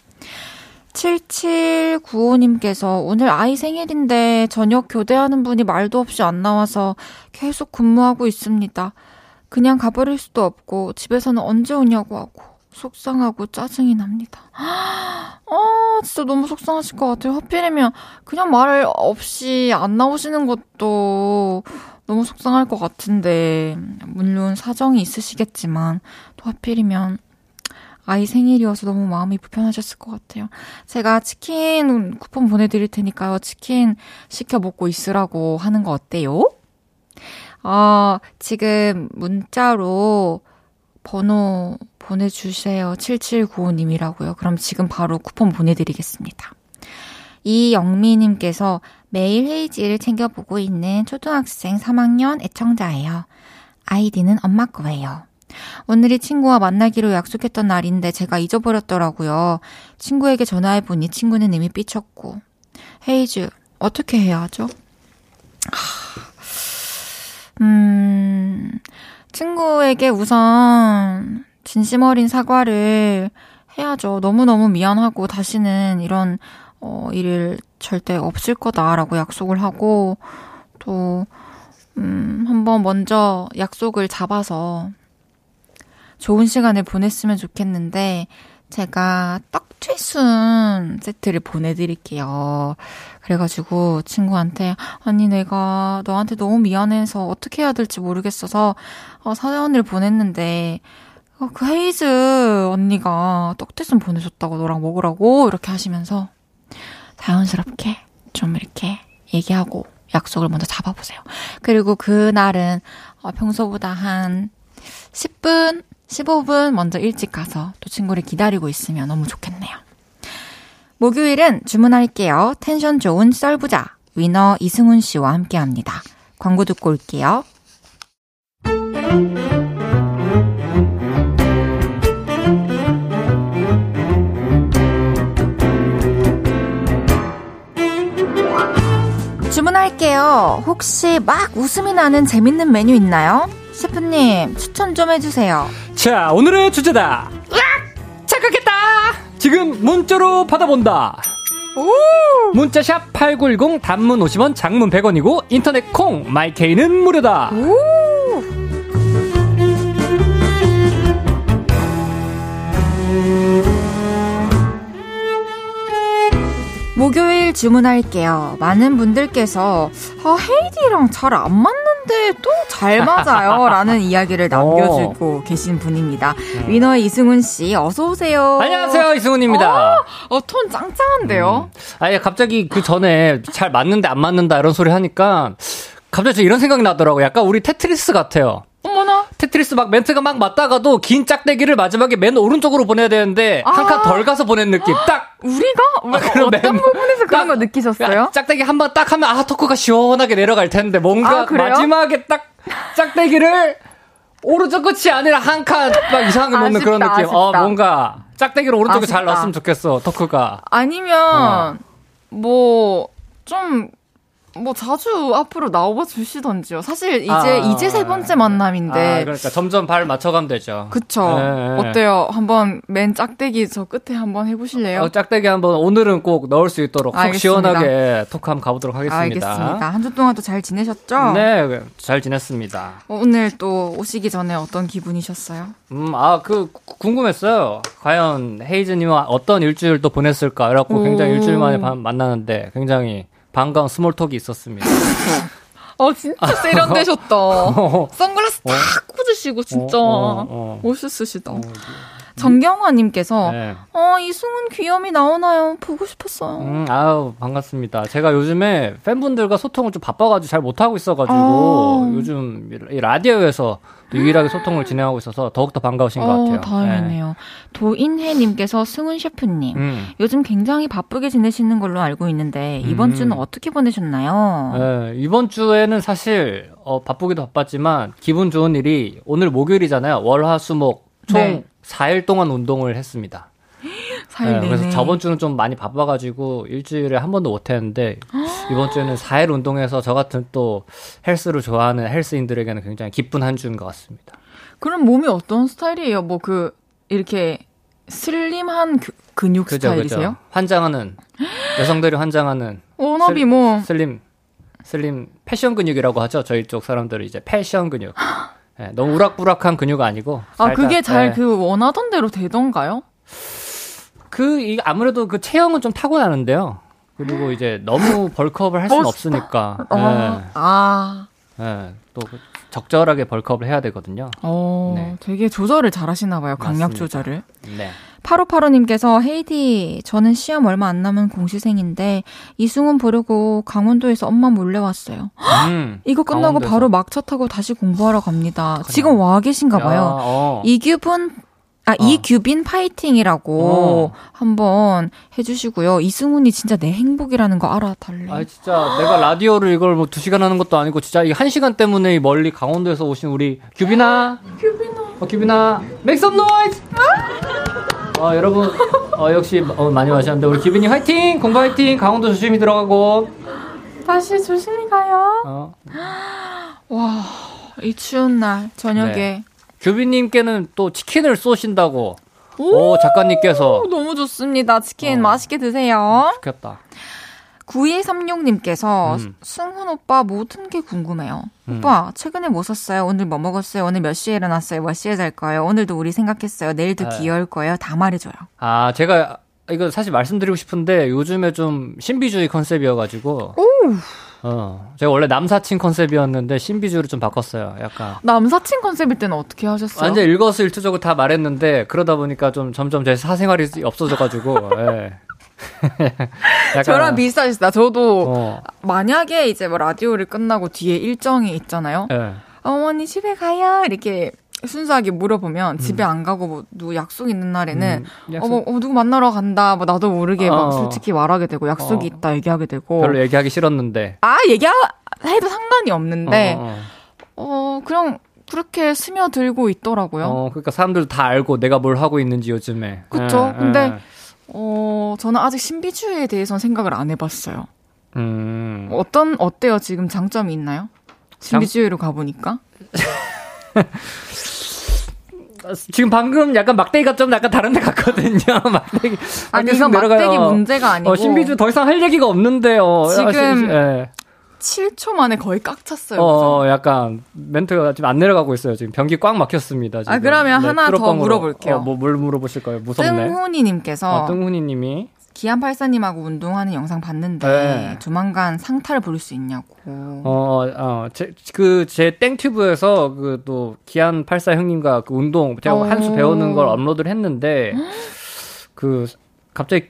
7795님께서 오늘 아이 생일인데 저녁 교대하는 분이 말도 없이 안 나와서 계속 근무하고 있습니다. 그냥 가버릴 수도 없고 집에서는 언제 오냐고 하고 속상하고 짜증이 납니다. 아, 진짜 너무 속상하실 것 같아요. 하필이면 그냥 말 없이 안 나오시는 것도 너무 속상할 것 같은데, 물론 사정이 있으시겠지만, 또 하필이면 아이 생일이어서 너무 마음이 불편하셨을 것 같아요. 제가 치킨 쿠폰 보내드릴 테니까요. 치킨 시켜 먹고 있으라고 하는 거 어때요? 어, 지금 문자로 번호 보내주세요. 7795님이라고요. 그럼 지금 바로 쿠폰 보내드리겠습니다. 이영미님께서 매일 헤이지를 챙겨보고 있는 초등학생 3학년 애청자예요. 아이디는 엄마 거예요. 오늘이 친구와 만나기로 약속했던 날인데 제가 잊어버렸더라고요. 친구에게 전화해보니 친구는 이미 삐쳤고. 헤이즈, 어떻게 해야 하죠? 음, 친구에게 우선 진심 어린 사과를 해야죠. 너무너무 미안하고 다시는 이런 어, 일을 절대 없을 거다라고 약속을 하고 또 음, 한번 먼저 약속을 잡아서 좋은 시간을 보냈으면 좋겠는데 제가 떡튀순 세트를 보내드릴게요. 그래가지고 친구한테 아니 내가 너한테 너무 미안해서 어떻게 해야 될지 모르겠어서 어, 사연을 보냈는데 어, 그 헤이즈 언니가 떡튀순 보내줬다고 너랑 먹으라고 이렇게 하시면서 자연스럽게 좀 이렇게 얘기하고 약속을 먼저 잡아보세요. 그리고 그날은 어, 평소보다 한 10분 15분 먼저 일찍 가서 또 친구를 기다리고 있으면 너무 좋겠네요. 목요일은 주문할게요. 텐션 좋은 썰부자 위너 이승훈 씨와 함께 합니다. 광고 듣고 올게요. 주문할게요. 혹시 막 웃음이 나는 재밌는 메뉴 있나요? 셰프님, 추천 좀 해주세요. 자, 오늘의 주제다. 으악! 착각했다! 지금 문자로 받아본다. 오! 문자샵 8910 단문 50원 장문 100원이고 인터넷 콩 마이케이는 무료다. 오! 목요일 주문할게요. 많은 분들께서 아, 헤이디랑 잘 안 맞는데 또 잘 맞아요. 라는 이야기를 남겨주고 어. 계신 분입니다. 음. 위너의 이승훈 씨, 어서오세요. 안녕하세요, 이승훈입니다. 어, 어, 톤 짱짱한데요? 음. 아예 갑자기 그 전에 잘 맞는데 안 맞는다 이런 소리 하니까 갑자기 저 이런 생각이 나더라고요. 약간 우리 테트리스 같아요. 테트리스 막 멘트가 막 맞다가도 긴 짝대기를 마지막에 맨 오른쪽으로 보내야 되는데 아~ 한칸 덜 가서 보낸 느낌. 딱 우리가 왜 아, 어떤 맨, 부분에서 그런 거 느끼셨어요? 짝대기 한 번 딱 하면 아 토크가 시원하게 내려갈 텐데 뭔가 아, 마지막에 딱 짝대기를 오른쪽 끝이 아니라 한 칸 막 이상하게 놓는 그런 느낌. 아쉽다. 어 뭔가 짝대기를 오른쪽에 아쉽다. 잘 넣었으면 좋겠어 토크가. 아니면 어. 뭐좀 뭐 자주 앞으로 나와 주시던지요. 사실 이제 아, 이제 세 번째 만남인데. 아, 그러니까 점점 발 맞춰가면 되죠. 그쵸. 네. 어때요? 한번 맨 짝대기 저 끝에 한번 해보실래요? 어, 짝대기 한번 오늘은 꼭 넣을 수 있도록 속 시원하게 토크 한번 가보도록 하겠습니다. 알겠습니다. 한 주 동안 또 잘 지내셨죠? 네, 잘 지냈습니다. 어, 오늘 또 오시기 전에 어떤 기분이셨어요? 음, 아, 그 궁금했어요. 과연 헤이즈님은 어떤 일주일 또 보냈을까? 그래갖고 굉장히 일주일 만에 만나는데 굉장히 반가운 스몰톡이 있었습니다. 어, 진짜 세련되셨다. 선글라스 어? 탁 꽂으시고, 진짜. 어, 어, 어. 멋있으시다. 어, 정경화님께서, 네. 어, 이승훈 귀염이 나오나요? 보고 싶었어요. 음, 아유, 반갑습니다. 제가 요즘에 팬분들과 소통을 좀 바빠가지고 잘 못하고 있어가지고, 아. 요즘 라디오에서 유일하게 소통을 진행하고 있어서 더욱더 반가우신 것 어, 같아요. 다행이네요. 네. 도인혜님께서 승훈 셰프님, 음. 요즘 굉장히 바쁘게 지내시는 걸로 알고 있는데 이번 음. 주는 어떻게 보내셨나요? 네, 이번 주에는 사실 어, 바쁘기도 바빴지만 기분 좋은 일이 오늘 목요일이잖아요. 월화수목 총 네. 4일 동안 운동을 했습니다. 4일 네, 그래서 저번 주는 좀 많이 바빠가지고 일주일에 한 번도 못했는데 이번 주에는 4일 운동해서 저 같은 또 헬스를 좋아하는 헬스인들에게는 굉장히 기쁜 한 주인 것 같습니다. 그럼 몸이 어떤 스타일이에요? 뭐 그 이렇게 슬림한 그, 근육 그죠, 스타일이세요? 그죠. 환장하는 여성들이 환장하는 워너비 뭐 슬림 슬림 패션 근육이라고 하죠. 저희 쪽 사람들은 이제 패션 근육. 네, 너무 우락부락한 근육 아니고. 아 그게 잘그 네. 그 원하던 대로 되던가요? 그, 이, 아무래도 그 체형은 좀 타고나는데요. 그리고 이제 너무 벌크업을 할 수는 없으니까. 어, 네. 아. 네, 또그 적절하게 벌크업을 해야 되거든요. 어, 네. 되게 조절을 잘 하시나 봐요. 강약 조절을. 네. 8585님께서 헤이디, 저는 시험 얼마 안 남은 공시생인데 이승훈 보려고 강원도에서 엄마 몰래 왔어요. 음, 이거 끝나고 강원도에서. 바로 막차 타고 다시 공부하러 갑니다. 그냥. 지금 와 계신가 봐요. 야, 어. 이규분 아, 이규빈 파이팅이라고 어. 한번 해주시고요. 이승훈이 진짜 내 행복이라는 거 알아달래. 아 진짜 내가 라디오를 이걸 뭐 두 시간 하는 것도 아니고 진짜 이 한 시간 때문에 이 멀리 강원도에서 오신 우리 규빈아. 규빈아. 어 규빈아. Make some noise. 어 여러분 어 역시 어, 많이 마셨는데 우리 규빈이 화이팅 공부 화이팅 강원도 조심히 들어가고. 다시 조심히 가요. 어. 와, 이 추운 날 저녁에 네. 규빈님께는 또 치킨을 쏘신다고. 오, 작가님께서 오, 너무 좋습니다. 치킨 어. 맛있게 드세요. 좋겠다. 9236님께서 음. 승훈 오빠 모든 게 궁금해요. 오빠 최근에 뭐 샀어요? 오늘 뭐 먹었어요? 오늘 몇 시에 일어났어요? 몇 시에 잘 거예요? 오늘도 우리 생각했어요. 내일도 네. 귀여울 거예요. 다 말해줘요. 아 제가 이거 사실 말씀드리고 싶은데 요즘에 좀 신비주의 컨셉이어가지고. 어 제가 원래 남사친 컨셉이었는데 신비주의로 좀 바꿨어요. 약간. 남사친 컨셉일 때는 어떻게 하셨어요? 완전 일거수일투족을 다 말했는데 그러다 보니까 좀 점점 제 사생활이 없어져가지고 예. 약간, 저랑 비슷하시다. 저도 어, 만약에 이제 뭐 라디오를 끝나고 뒤에 일정이 있잖아요. 예. 어머니 집에 가요 이렇게 순수하게 물어보면 집에 안 가고 뭐 누구 약속 있는 날에는 음, 약속- 어머 어, 누구 만나러 간다 뭐 나도 모르게 막 어. 솔직히 말하게 되고 약속이 어. 있다 얘기하게 되고 별로 얘기하기 싫었는데. 아 얘기해도 상관이 없는데 어, 어, 어, 그냥 그렇게 스며들고 있더라고요. 어, 그러니까 사람들 다 알고 내가 뭘 하고 있는지 요즘에. 그쵸? 예, 근데 예. 어, 저는 아직 신비주의에 대해서는 생각을 안 해봤어요. 음. 어떤 어때요? 지금 장점이 있나요? 신비주의로 가보니까 지금 방금 약간 막대기가 좀 약간 다른 데 갔거든요. 막대기. 아니 이건 내려가요. 막대기 문제가 아니고 어, 신비주 더 이상 할 얘기가 없는데요. 지금 아, 신- 예. 7초 만에 거의 꽉 찼어요. 어, 약간 멘트가 지금 안 내려가고 있어요. 지금 변기 꽉 막혔습니다. 지금. 아, 그러면 하나 더. 물어볼게요. 어, 뭐, 뭘 물어보실 거예요? 무섭네. 뜬훈이님께서 어, 뜬훈이님이 기안팔사님하고 운동하는 영상 봤는데 네. 조만간 상타를 볼수 있냐고. 어, 어, 제, 그, 제 땡튜브에서 그 또, 기안 84 형님과 그 운동, 제가 오. 한수 배우는 걸 업로드를 했는데, 그, 갑자기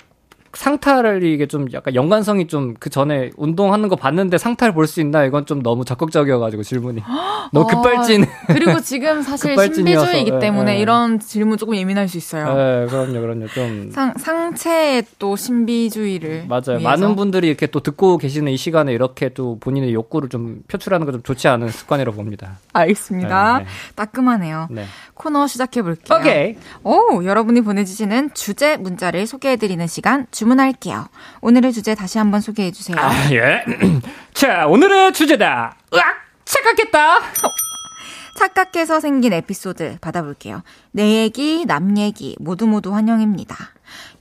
상타를 이게 좀 약간 연관성이 좀 그 전에 운동하는 거 봤는데 상타를 볼 수 있나? 이건 좀 너무 적극적이어가지고 질문이. 너무 급발진. 어, 그리고 지금 사실 급발진이어서, 신비주의이기 예, 때문에 예. 이런 질문 조금 예민할 수 있어요. 네, 그럼요, 그럼요. 좀. 상, 상체의 또 신비주의를. 맞아요. 위해서. 많은 분들이 이렇게 또 듣고 계시는 이 시간에 이렇게 또 본인의 욕구를 좀 표출하는 건좀 좋지 않은 습관이라고 봅니다. 알겠습니다. 네, 네. 따끔하네요. 네. 코너 시작해 볼게요. 오케이. 오, 여러분이 보내주시는 주제 문자를 소개해드리는 시간 주 문할게요. 오늘의 주제 다시 한번 소개해 주세요. 아, 예. 자, 오늘의 주제다. 으악! 착각했다. 착각해서 생긴 에피소드 받아볼게요. 내 얘기, 남 얘기 모두 모두 환영입니다.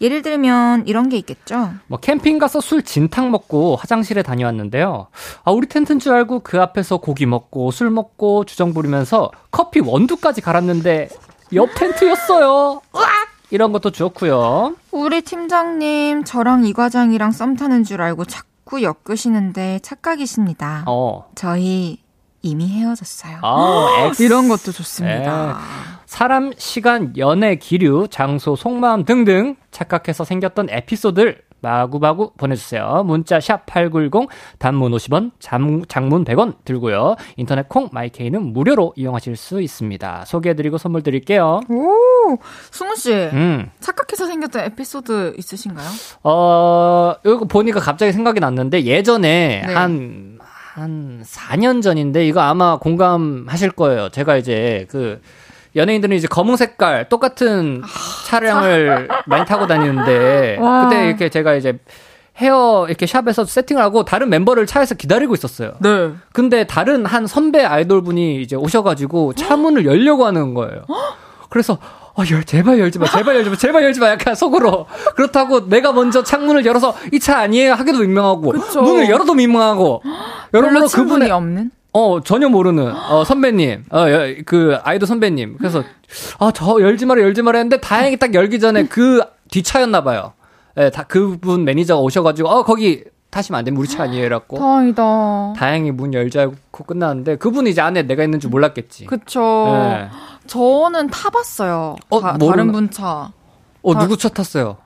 예를 들면 이런 게 있겠죠. 뭐 캠핑 가서 술 진탕 먹고 화장실에 다녀왔는데요. 아, 우리 텐트인 줄 알고 그 앞에서 고기 먹고 술 먹고 주정 부리면서 커피 원두까지 갈았는데 옆 텐트였어요. 으악! 이런 것도 좋고요. 우리 팀장님 저랑 이 과장이랑 썸 타는 줄 알고 자꾸 엮으시는데 착각이십니다. 어. 저희 이미 헤어졌어요. 아, ex. 이런 것도 좋습니다. 네. 사람, 시간, 연애, 기류, 장소, 속마음 등등 착각해서 생겼던 에피소드를 마구마구 보내주세요. 문자 샵 8910, 단문 50원, 장, 장문 100원 들고요. 인터넷 콩, 마이케이는 무료로 이용하실 수 있습니다. 소개해드리고 선물 드릴게요. 오, 승우 씨 음, 착각해서 생겼던 에피소드 있으신가요? 어, 이거 보니까 갑자기 생각이 났는데 예전에 네. 한, 한 4년 전인데 이거 아마 공감하실 거예요. 제가 이제 그 연예인들은 이제 검은 색깔 똑같은 차량을 많이 타고 다니는데 와. 그때 이렇게 제가 이제 헤어 이렇게 샵에서 세팅을 하고 다른 멤버를 차에서 기다리고 있었어요. 네. 근데 다른 한 선배 아이돌 분이 이제 오셔가지고 차 문을 열려고 하는 거예요. 그래서 어, 열, 제발 열지 마, 제발 열지 마, 제발 열지 마, 약간 속으로. 그렇다고 내가 먼저 창문을 열어서 이 차 아니에요 하기도 민망하고, 그쵸. 문을 열어도 민망하고, 친분이 그분의, 없는? 어, 전혀 모르는, 어, 선배님, 어, 여- 그, 아이돌 선배님. 그래서, 아, 저 열지 마라, 열지 마라 했는데, 다행히 딱 열기 전에 그 뒷차였나봐요. 예, 다, 그분 매니저가 오셔가지고, 어, 거기 타시면 안 되면 우리 차 아니에요? 이랬고. 다행이다. 다행히 문 열지 않고 끝났는데 그분이 이제 안에 내가 있는 줄 몰랐겠지. 그쵸. 네. 저는 타봤어요. 어, 다, 모르는- 다른 분 차. 어 다- 누구 차 탔어요?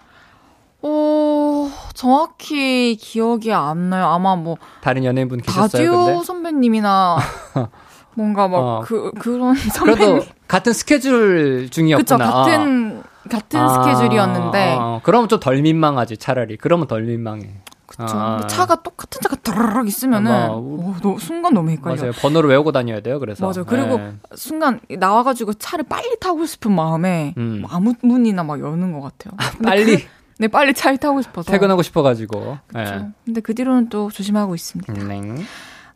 어, 정확히 기억이 안 나요. 아마 뭐, 다른 연예인분 계셨어요? 근데 선배님이나, 뭔가 막 어. 그, 그런 선배님. 같은 스케줄 중이었구나. 그쵸, 같은, 같은 아, 스케줄이었는데. 어, 그러면 좀 덜 민망하지 차라리. 그러면 덜 민망해. 그쵸. 아. 차가 똑같은 차가 드르륵 있으면은, 뭐, 오, 너, 순간 너무 헷갈려. 맞아요. 번호를 외우고 다녀야 돼요. 그래서. 맞아요. 그리고 네. 순간 나와가지고 차를 빨리 타고 싶은 마음에 음. 뭐 아무 문이나 막 여는 것 같아요. 근데 빨리 그- 네, 빨리 차를 타고 싶어서. 퇴근하고 싶어가지고. 그쵸. 근데 그 뒤로는 또 조심하고 있습니다. 네.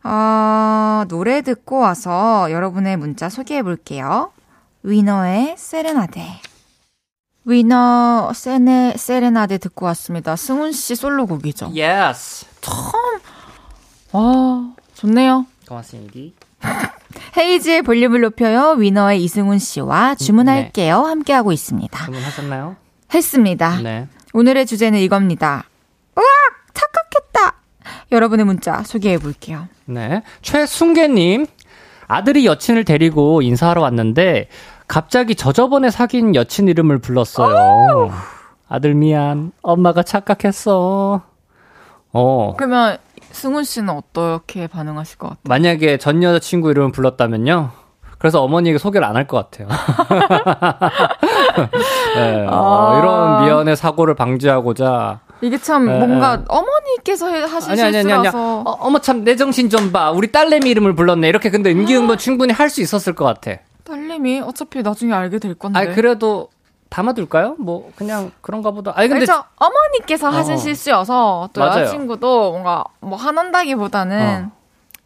아, 노래 듣고 와서 여러분의 문자 소개해 볼게요. 위너의 세레나데. 위너 세네, 세레나데 듣고 왔습니다. 승훈 씨 솔로곡이죠. Yes. 아, 좋네요. 고맙습니다. 헤이즈의 볼륨을 높여요. 위너의 이승훈 씨와 주문할게요. 함께하고 있습니다. 주문하셨나요? 했습니다. 네. 오늘의 주제는 이겁니다. 으악! 착각했다! 여러분의 문자 소개해 볼게요. 네. 최순계님, 아들이 여친을 데리고 인사하러 왔는데, 갑자기 저 저번에 사귄 여친 이름을 불렀어요. 아들 미안. 엄마가 착각했어. 어. 그러면 승훈 씨는 어떻게 반응하실 것 같아요? 만약에 전 여자친구 이름을 불렀다면요. 그래서 어머니에게 소개를 안 할 것 같아요. 네, 어, 아. 이런 미연의 사고를 방지하고자. 이게 참 네, 뭔가 네. 어머니께서 해- 하신 아니, 아니, 아니, 어, 어머, 참, 내 정신 좀 봐. 우리 딸내미 이름을 불렀네. 이렇게 근데 임기응변 충분히 할 수 있었을 것 같아. 딸님이 어차피 나중에 알게 될 건데. 아니, 그래도 담아둘까요? 뭐, 그냥 그런가 보다. 아니, 근데. 그렇죠. 어머니께서 하신 어. 실수여서 또 맞아요. 여자친구도 뭔가 뭐 화난다기보다는 어.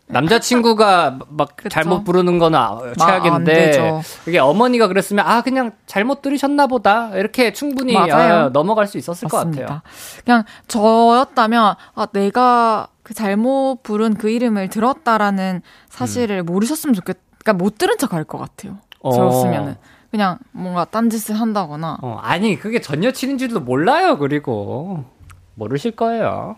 남자친구가 막 그쵸. 잘못 부르는 거는 아, 안 최악인데 되죠. 이게 어머니가 그랬으면 아 그냥 잘못 들으셨나 보다 이렇게 충분히. 아, 넘어갈 수 있었을 것 맞습니다. 같아요. 그냥 저였다면 아 내가 그 잘못 부른 그 이름을 들었다라는 사실을 모르셨으면 좋겠. 그러니까 못 들은 척 할 것 같아요. 어. 저였으면은 그냥 뭔가 딴짓을 한다거나. 어, 아니 그게 전 여친인지도 몰라요. 그리고 모르실 거예요.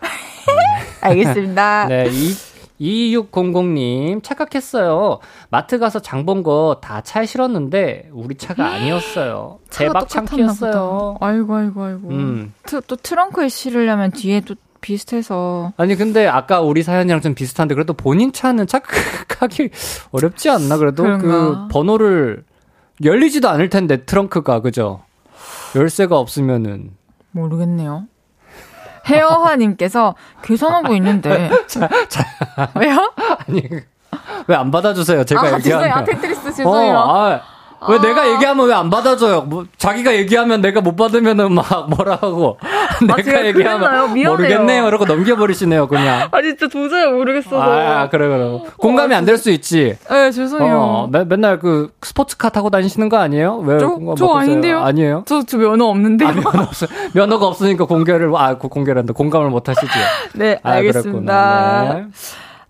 알겠습니다. 네, 이 2600님 착각했어요. 마트 가서 장 본 거 다 차에 실었는데 우리 차가 아니었어요. 똑같았나 창피했어요. 아이고 아이고 아이고. 음. 트, 또 트렁크에 실으려면 뒤에 또 비슷해서 아니 근데 아까 우리 사연이랑 좀 비슷한데 그래도 본인 차는 착각하기 어렵지 않나 그래도 그 그런가? 번호를 열리지도 않을 텐데 트렁크가 그죠? 열쇠가 없으면은 모르겠네요. 헤어화님께서 계산하고 있는데 왜요? 아니 왜 안 받아주세요? 제가 아 죄송해요. 얘기하면 아, 테트리스 죄송해요. 어, 아, 왜 내가 얘기하면 왜 안 받아줘요? 뭐 자기가 얘기하면 내가 못 받으면은 막 뭐라 하고 아, 내가 얘기하면. 모르겠네요. 이러고 넘겨버리시네요 그냥. 아 진짜 도저히 모르겠어서. 아 그래 그래 공감이 안 될 수 있지. 네 죄송해요. 어, 매, 맨날 그 스포츠카 타고 다니시는 거 아니에요? 왜 저- 저? 아닌데요? 아니에요? 저, 저 면허 없는데요. 아, 면허 없어. 면허가 없으니까 공개를 아, 그 공개를 한다. 공감을 못 하시지. 네, 아, 알겠습니다. 그랬구나. 네.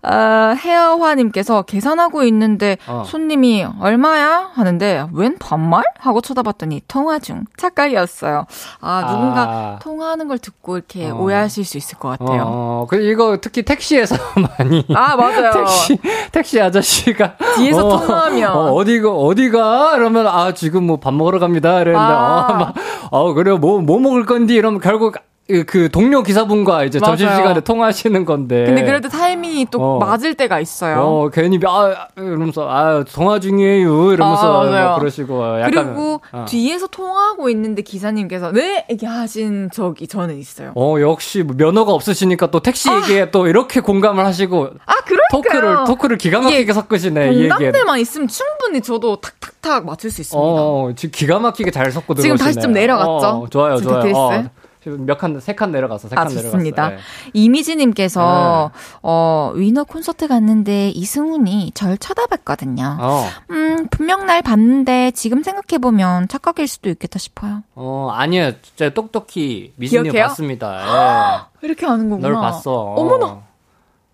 아, 헤어화님께서 계산하고 있는데 어. 손님이 얼마야? 하는데 웬 반말? 하고 쳐다봤더니 통화 중 착각이었어요. 아, 누군가 아. 통화하는 걸 듣고 이렇게 어. 오해하실 수 있을 것 같아요. 어, 그 이거 특히 택시에서 많이 아, 맞아요. 택시 택시 아저씨가 뒤에서 어, 통화하면. 어, 어디가 어디가 이러면 아 지금 뭐 밥 먹으러 갑니다 이랬는데 아. 어, 막, 어 그래요 뭐뭐 먹을 건디 이러면 결국 그- 그 동료 기사분과 이제 맞아요. 점심시간에 통화하시는 건데 근데 그래도 타이밍이 또 어. 맞을 때가 있어요. 어, 괜히, 아, 이러면서, 아, 통화 중이에요. 이러면서, 아, 그러시고, 약간. 그리고 어. 뒤에서 통화하고 있는데 기사님께서 네 이렇게 하신 적이 저는 있어요. 어, 역시 뭐 면허가 없으시니까 또 택시 얘기에 또 이렇게 공감을 하시고, 아 그러니까요. 토크를, 토크를 기가 막히게 섞으시네. 공감대만 있으면 충분히 저도 탁탁탁 맞출 수 있습니다. 어, 지금 기가 막히게 잘 섞고 들어오시네. 지금 다시 좀 내려갔죠? 어, 좋아요, 좋아요. 어, 몇 칸, 세 칸 내려갔어, 세칸 아, 내려갔어. 좋습니다. 예. 이미지님께서, 어, 위너 콘서트 갔는데 이승훈이 절 쳐다봤거든요. 어, 음, 분명 날 봤는데 지금 생각해 보면 착각일 수도 있겠다 싶어요. 어, 아니에요. 진짜 똑똑히 기억해요? 봤습니다. 이렇게 하는 예. 거구나. 널 봤어. 어머나.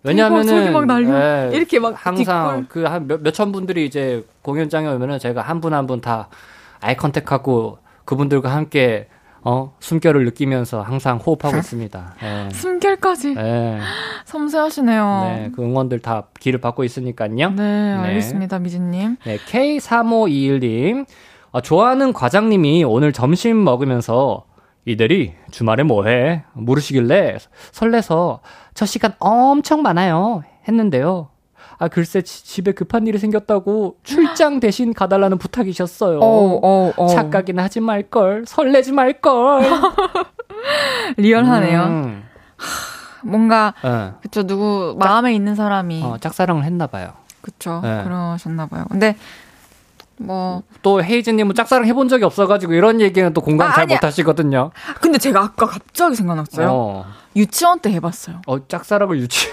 왜냐면은 대박, 저기 막 날려. 예, 이렇게 막 항상 그 한 몇 천 분들이 이제 공연장에 오면은 제가 한 분 한 분 다 아이 컨택하고 그분들과 함께 어 숨결을 느끼면서 항상 호흡하고 있습니다. 예. 숨결까지 예. 섬세하시네요. 네, 그 응원들 다 기를 받고 있으니까요. 네, 알겠습니다, 미진님. 네, K3521님. 어, 좋아하는 과장님이 오늘 점심 먹으면서 이들이 주말에 뭐해? 물으시길래 설레서 저 시간 엄청 많아요. 했는데요. 아, 글쎄, 지, 집에 급한 일이 생겼다고 출장 대신 가달라는 부탁이셨어요. 어, 어, 어. 착각이나 하지 말 걸. 설레지 말 걸. 리얼하네요. 음. 뭔가, 네. 그쵸, 누구, 마음에 있는 사람이. 어, 짝사랑을 했나 봐요. 그쵸. 네. 그러셨나 봐요. 근데, 뭐. 또 헤이즈님은 짝사랑 해본 적이 없어가지고 이런 얘기는 또 공감 아, 잘. 못하시거든요. 근데 제가 아까 갑자기 생각났어요. 어, 유치원 때 해봤어요. 어, 짝사랑을 유치.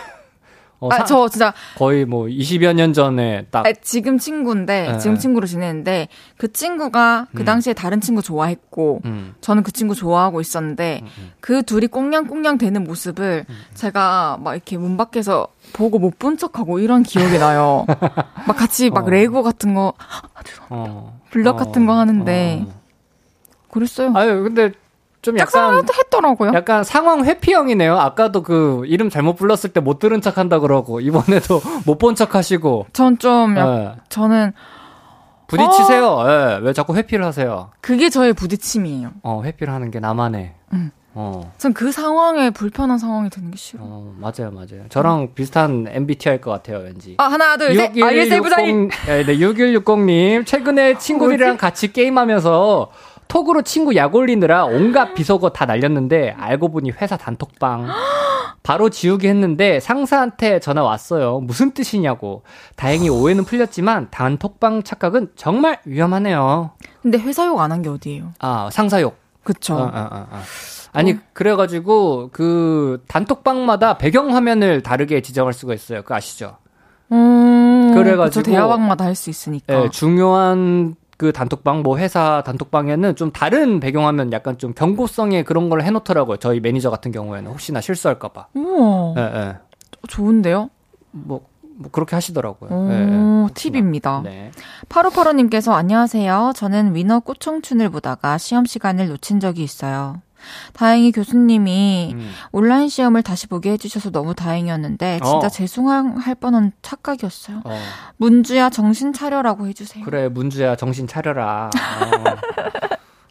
어, 아, 사- 저 진짜, 거의 뭐 20여 년 전에 딱. 아, 지금 친구인데, 네. 지금 친구로 지내는데, 그 친구가 그 음. 당시에 다른 친구 좋아했고, 음. 저는 그 친구 좋아하고 있었는데, 음. 그 둘이 꽁냥꽁냥 되는 모습을 제가 막 이렇게 문 밖에서 보고 못 본 척하고 이런 기억이 나요. 막 같이 막 어. 레고 같은 거, 어. 블럭 어, 같은 거 하는데, 어. 그랬어요. 아유, 근데 좀 약간 했더라고요. 약간 상황 회피형이네요. 아까도 그 이름 잘못 불렀을 때 못 들은 척 한다 그러고 이번에도 못 본 척 하시고. 전 좀, 약- 예. 저는 부딪히세요. 예. 왜 자꾸 회피를 하세요? 그게 저의 부딪힘이에요. 어, 회피를 하는 게 나만의. 음. 어. 전 그 상황에 불편한 상황이 되는 게 싫어. 어, 맞아요, 맞아요. 저랑 비슷한 MBTI일 것 같아요, 왠지. 아, 하나, 둘, 셋. ISA 부장님. 예, 네, 6160님. 최근에 친구들이랑 같이 게임하면서 톡으로 친구 약 올리느라 온갖 비속어 다 날렸는데 알고 보니 회사 단톡방. 바로 지우기 했는데 상사한테 전화 왔어요. 무슨 뜻이냐고. 다행히 오해는 풀렸지만 단톡방 착각은 정말 위험하네요. 근데 회사 욕 안 한 게 어디예요? 아, 상사 욕. 그쵸. 어, 어, 어, 어. 아니 그래가지고 그 단톡방마다 배경 화면을 다르게 지정할 수가 있어요. 그 아시죠? 음, 그래가지고- 그쵸, 대화방마다 할 수 있으니까. 예, 중요한 그 단톡방 뭐 회사 단톡방에는 좀 다른 배경 화면 약간 좀 경고성의 그런 걸 해놓더라고요. 저희 매니저 같은 경우에는 혹시나 실수할까봐. 우와, 예, 예. 좋은데요? 뭐, 뭐 그렇게 하시더라고요. 오, 예, 예. 팁입니다. 네. 파로파로님께서 안녕하세요. 저는 위너 꽃청춘을 보다가 시험 시간을 놓친 적이 있어요. 다행히 교수님이 음. 온라인 시험을 다시 보게 해주셔서 너무 다행이었는데 진짜 어. 죄송할 뻔한 착각이었어요. 어, 문주야 정신 차려라고 해주세요. 그래 문주야 정신 차려라. 어,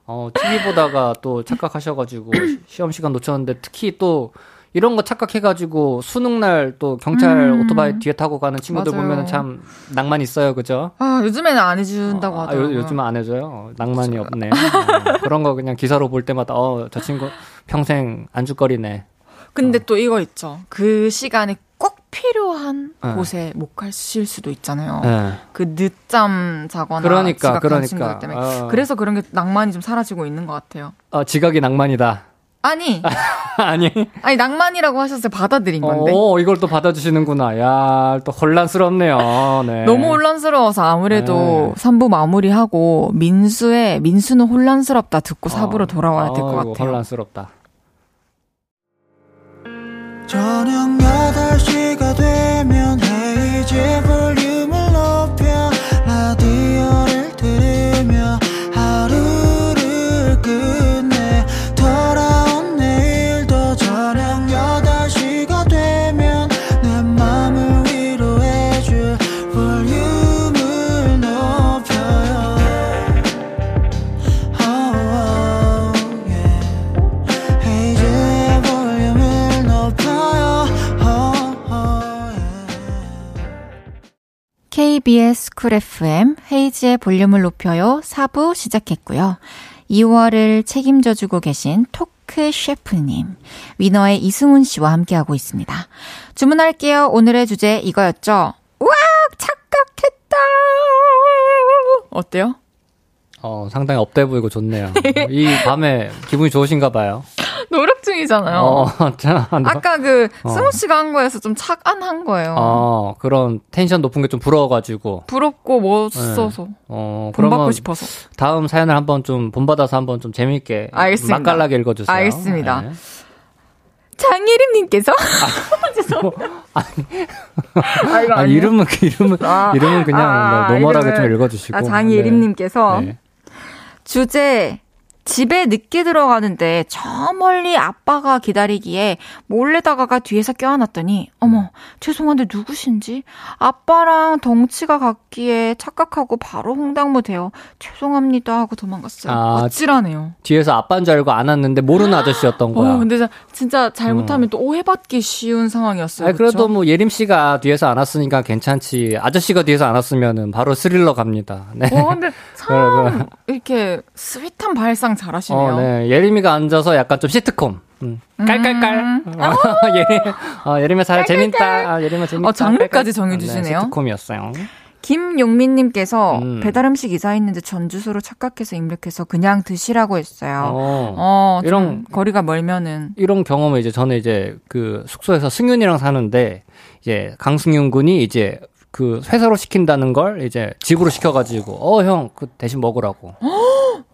어, TV 보다가 또 착각하셔가지고 시험 시간 놓쳤는데 특히 또 이런 거 착각해가지고 수능 날 또 경찰 음. 오토바이 뒤에 타고 가는 친구들. 보면은 참 낭만 있어요, 그죠? 아 요즘에는 안 해준다고 어, 아, 하더라고요. 요, 요즘 안 해줘요. 어, 낭만이 없네. 어, 그런 거 그냥 기사로 볼 때마다 어, 저 친구 평생 안주거리네. 근데 또 이거 있죠. 그 시간에 꼭 필요한 네. 곳에 못 가실 수도 있잖아요. 예. 그 늦잠 자거나 그러니까, 지각하는 그러니까. 친구들 때문에. 어. 그래서 그런 게 낭만이 좀 사라지고 있는 것 같아요. 어, 지각이 낭만이다. 아니, 아니. 아니 낭만이라고 하셨어요. 받아들인 건데. 어, 이걸 또 받아주시는구나. 야, 또 혼란스럽네요. 네. 너무 혼란스러워서 아무래도 네. 3부 마무리하고 민수의 민수는 혼란스럽다 듣고 4부로 어. 돌아와야 될 것 같아요. 혼란스럽다. 저녁 8시가 되면 헤이즈 볼륨 KBS 쿨 FM 헤이즈의 볼륨을 높여요 4부 시작했고요. 2월을 책임져주고 계신 토크 셰프님, 위너의 이승훈 씨와 함께하고 있습니다. 주문할게요. 오늘의 주제 이거였죠. 우와! 착각했다! 어때요? 어, 상당히 up돼 보이고 좋네요. 이 밤에 기분이 좋으신가 봐요. 노력 중이잖아요. 어, 아까 그 어. 승훈 씨가 한 거에서 좀 착안한 거예요. 어, 그런 텐션 높은 게 좀 부러워가지고. 부럽고 멋있어서 어, 본받고 싶어서. 다음 사연을 한번 좀 본받아서 한번 좀 재미있게. 알겠습니다. 맛깔나게 읽어주세요. 알겠습니다. 네. 장예림님께서 아, 이거 아, 아니에요? 이름은, 그 이름은, 아, 이름은 그냥 아, 아, 노멀하게 이름은- 좀 읽어주시고. 아, 장예림님께서 네. 네. 주제 집에 늦게 들어가는데 저 멀리 아빠가 기다리기에 몰래 다가가 뒤에서 껴안았더니 어머 죄송한데 누구신지 아빠랑 덩치가 같기에 착각하고 바로 홍당무 되어 죄송합니다 하고 도망갔어요. 아, 어찌라네요. 뒤에서 아빠인 줄 알고 안았는데 모르는 아저씨였던 거야. 어, 근데 자- 진짜 잘못하면 또 오해받기 쉬운 상황이었어요. 아니, 그래도? 뭐 예림 씨가 뒤에서 안았으니까 괜찮지. 아저씨가 뒤에서 안았으면은 바로 스릴러 갑니다. 네. 와, 근데 참 그래, 이렇게 스윗한 발상 잘하시네요. 어, 네. 예림이가 앉아서 약간 좀 시트콤. 음. 깔깔깔. 음. 어, 예림, 어, 예림이 잘 재밌다. 아, 예림이 재밌다. 어, 장르까지. 정해주시네요. 네, 시트콤이었어요. 김용민님께서 음. 배달 음식 이사했는데 전 주소로 착각해서 입력해서 그냥 드시라고 했어요. 어. 어, 좀 이런- 거리가 멀면은 이런 경험을 이제 저는 이제 그 숙소에서 승윤이랑 사는데 이제 강승윤 군이 이제 그 회사로 시킨다는 걸 이제 집으로 시켜가지고 어 형 그 대신 먹으라고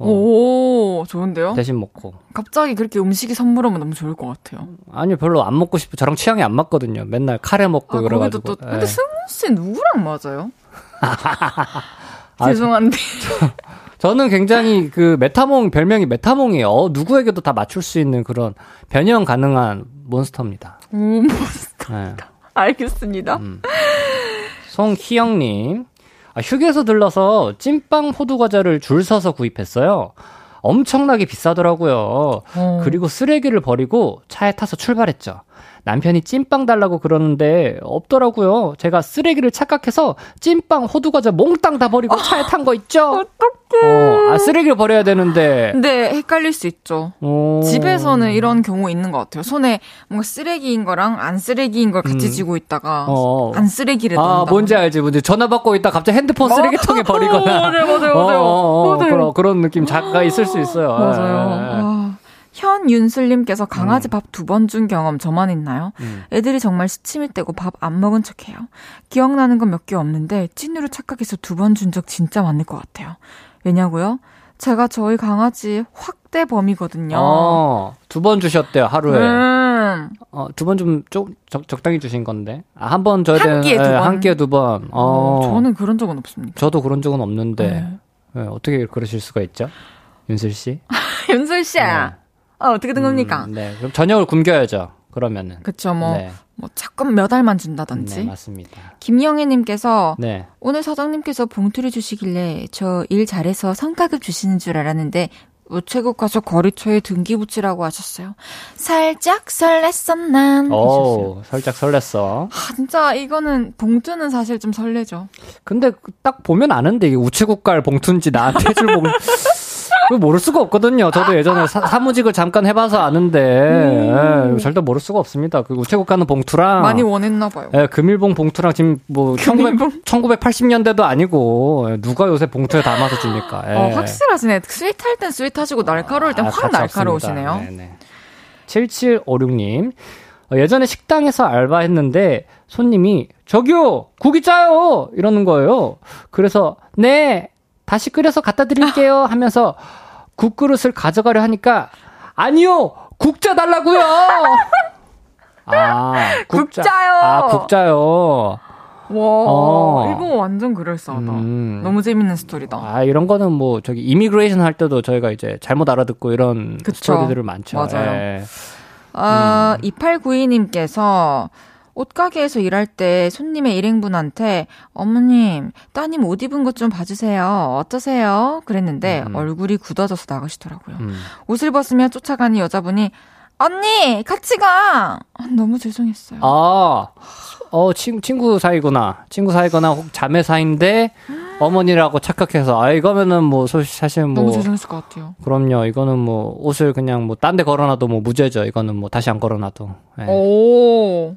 어. 오 좋은데요? 대신 먹고 갑자기 그렇게 음식이 선물하면 너무 좋을 것 같아요. 아니 별로 안 먹고 싶어 저랑 취향이 안 맞거든요 맨날 카레 먹고 아, 그래가지고 또 예. 근데 승훈 씨 누구랑 맞아요? 아, 죄송한데 저 는 굉장히 그 메타몽 별명이 메타몽이에요 어, 누구에게도 다 맞출 수 있는 그런 변형 가능한 몬스터입니다 오, 뭐, 예. 알겠습니다. 음. 송희영님, 아, 휴게소 들러서 찐빵 호두 과자를 줄 서서 구입했어요. 엄청나게 비싸더라고요. 어. 그리고 쓰레기를 버리고 차에 타서 출발했죠. 남편이 찐빵 달라고 그러는데 없더라고요. 제가 쓰레기를 착각해서 찐빵 호두 과자 몽땅 다 버리고 차에 탄 거 있죠? 어떡해. 어, 아, 쓰레기를 버려야 되는데. 근데 헷갈릴 수 있죠. 어. 집에서는 이런 경우 있는 것 같아요. 손에 뭔가 쓰레기인 거랑 안 쓰레기인 걸 같이 음. 쥐고 있다가 어. 안 쓰레기를 아. 뭔지 알지, 뭔지. 전화 받고 있다 갑자기 핸드폰 쓰레기통에 버리거나. 맞아요, 맞아요, 어, 맞아요. 어, 어, 맞아요. 그런, 그런 느낌 잠깐 있을 수 있어요. 맞아요. 현윤슬님께서 강아지 밥 두 번 준 경험 저만 있나요? 음. 애들이 정말 시침이 떼고 밥 안 먹은 척해요. 기억나는 건 몇 개 없는데 찐으로 착각해서 두 번 준 적 진짜 많을 것 같아요. 왜냐고요? 제가 저희 강아지 확대 범이거든요. 어, 두번 주셨대요, 하루에. 음, 어, 두 번 좀, 적, 적당히 주신 건데. 아, 한번 줘야 한 되는, 끼에 두 예, 번. 한 끼에 두 번. 어, 저는 그런 적은 없습니다. 저도 그런 적은 없는데. 네. 예, 어떻게 그러실 수가 있죠? 윤슬 씨? 윤슬 씨, 네. 어, 어떻게 된 겁니까? 음, 네. 그럼 저녁을 굶겨야죠. 그러면은. 그쵸, 뭐, 네. 뭐, 잠깐 몇 알만 준다든지. 네, 맞습니다. 김영애님께서 네. 오늘 사장님께서 봉투를 주시길래 저 일 잘해서 성과급 주시는 줄 알았는데 우체국 가서 거리처에 등기 붙이라고 하셨어요. 살짝 설렜어 난. 오, 살짝 설렜어. 아, 진짜 이거는 봉투는 사실 좀 설레죠. 근데 그딱 보면 아는데 이게 우체국 갈 봉투인지 나한테 줄 봉투. 모를 수가 없거든요. 저도 예전에 사, 무직을 잠깐 해봐서 아는데 예, 절대 모를 수가 없습니다. 그 우체국 가는 봉투랑 많이 원했나 봐요. 예, 금일봉 봉투랑 지금 뭐 1900, 1980년대도 아니고 예, 누가 요새 봉투에 담아서 줍니까? 예. 어, 확실하시네. 스윗할 땐 스윗하시고 날카로울 땐 아, 확 날카로우시네요. 네네. 7756님. 어, 예전에 식당에서 알바했는데 손님이 저기요 국이 짜요 이러는 거예요. 그래서 네 다시 끓여서 갖다 드릴게요 하면서 국그릇을 가져가려 하니까 아니요 국자 달라고요. 아 국자. 국자요. 아 국자요. 와, 어. 이거 완전 그럴싸하다. 음. 너무 재밌는 스토리다. 아 이런 거는 뭐 저기 immigration 할 때도 저희가 이제 잘못 알아듣고 이런 그쵸. 스토리들을 많죠. 맞아요. 예. 아, 2892님께서 옷가게에서 일할 때 손님의 일행분한테 어머님, 따님 옷 입은 것 좀 봐주세요. 어떠세요? 그랬는데 음. 얼굴이 굳어져서 나가시더라고요. 음. 옷을 벗으며 쫓아가는 여자분이 언니, 같이 가! 아, 너무 죄송했어요. 아, 어, 친, 친구 사이구나. 친구 사이거나 혹 자매 사이인데, 어머니라고 착각해서, 아, 이거면은 뭐, 소- 사실 뭐, 너무 죄송했을 것 같아요. 그럼요. 이거는 뭐, 옷을 그냥 뭐, 딴 데 걸어놔도 뭐, 무죄죠. 이거는 뭐, 다시 안 걸어놔도. 예. 오,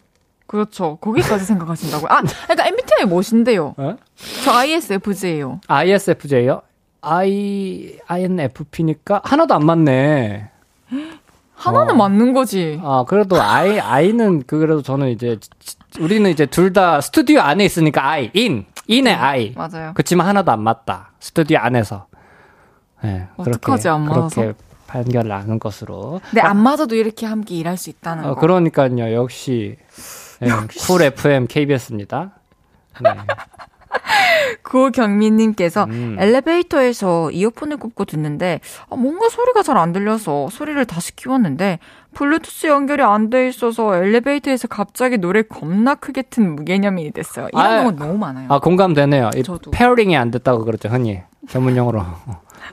그렇죠. 거기까지 생각하신다고요? 아, 그러니까 MBTI 뭐신데요? 어? 저 ISFJ예요. ISFJ요? I, INFP니까 하나도 안 맞네. 하나는 어. 맞는 거지. 아, 그래도 I, I는, 그, 그래도 저는 이제, 지- 우리는 이제 둘 다 스튜디오 안에 있으니까 I, in, in의 I. 맞아요. 그치만 하나도 안 맞다. 스튜디오 안에서. 네, 어떡하지, 안 맞아서? 그렇게 판결을 나눈 것으로. 근데 안 맞아도 이렇게 함께 일할 수 있다는 어, 거. 그러니까요. 역시, 네, 쿨 FM KBS입니다. 네. 고경민님께서 음. 엘리베이터에서 이어폰을 꽂고 듣는데 아, 뭔가 소리가 잘 안 들려서 소리를 다시 키웠는데 블루투스 연결이 안 돼 있어서 엘리베이터에서 갑자기 노래 겁나 크게 튼 무개념이 됐어요. 이런 아, 경우 너무 많아요. 아, 공감되네요. 이 저도. pairing이 안 됐다고 그러죠, 흔히. 전문 용어로.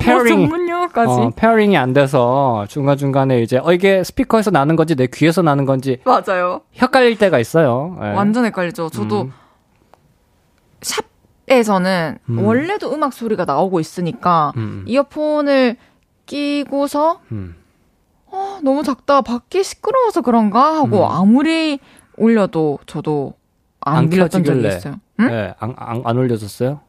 뭐 pairing이. 전문 용어까지. 어, pairing이 안 돼서 중간 중간에 이제, 어, 이게 스피커에서 나는 건지 내 귀에서 나는 건지 맞아요. 헷갈릴 때가 있어요. 예. 완전 헷갈리죠. 저도 음. 샵에서는 음. 원래도 음악 소리가 나오고 있으니까 음, 이어폰을 끼고서 음. 어, 너무 작다. 밖이 시끄러워서 그런가 하고 음. 아무리 올려도 저도 안, 안 들렸던 적이. 있어요. 응? 예, 안, 안, 안 올려줬어요?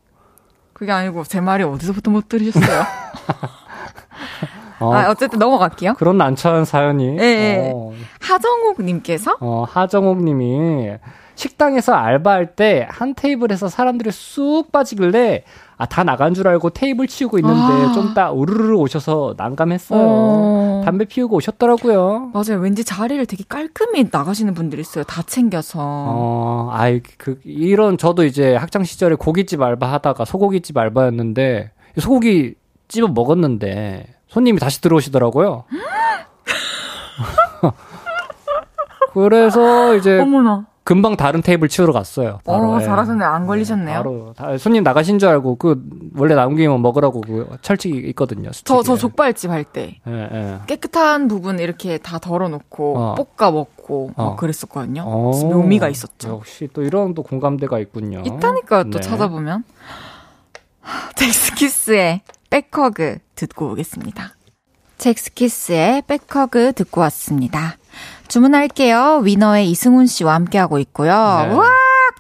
그게 아니고 제 말이 어디서부터 못 들으셨어요? 어, 아, 어쨌든 넘어갈게요. 그런 난처한 사연이. 예, 예. 어, 하정욱 님께서 어, 하정옥 님이 식당에서 알바할 때 한 테이블에서 사람들이 쑥 빠지길래 아, 다 나간 줄 알고 테이블 치우고 있는데 아. 좀따 우르르 오셔서 난감했어요. 어. 담배 피우고 오셨더라고요. 맞아요. 왠지 자리를 되게 깔끔히 나가시는 분들이 있어요. 다 챙겨서. 어, 아이, 그, 이런, 저도 이제 학창 시절에 고깃집 알바 하다가 소고기집 알바였는데, 소고기 찝어 먹었는데, 손님이 다시 들어오시더라고요. 그래서 이제 어머나. 금방 다른 테이블 치우러 갔어요. 바로. 어, 예. 잘하셨네. 안 걸리셨네요. 바로 다- 손님 나가신 줄 알고 그 원래 남기면 먹으라고 그 철칙이 있거든요. 저, 저. 족발집 할 때. 예, 예. 깨끗한 부분 이렇게 다 덜어 놓고 어. 볶아 먹고 어. 막 그랬었거든요. 어, 묘미가 있었죠. 역시 또 이런 또 공감대가 있군요. 있다니까요. 또 네. 찾아보면. 하, 젝스키스의 백허그 듣고 오겠습니다. 젝스키스의 백허그 듣고 왔습니다. 주문할게요. 위너의 이승훈 씨와 함께하고 있고요. 네. 우와,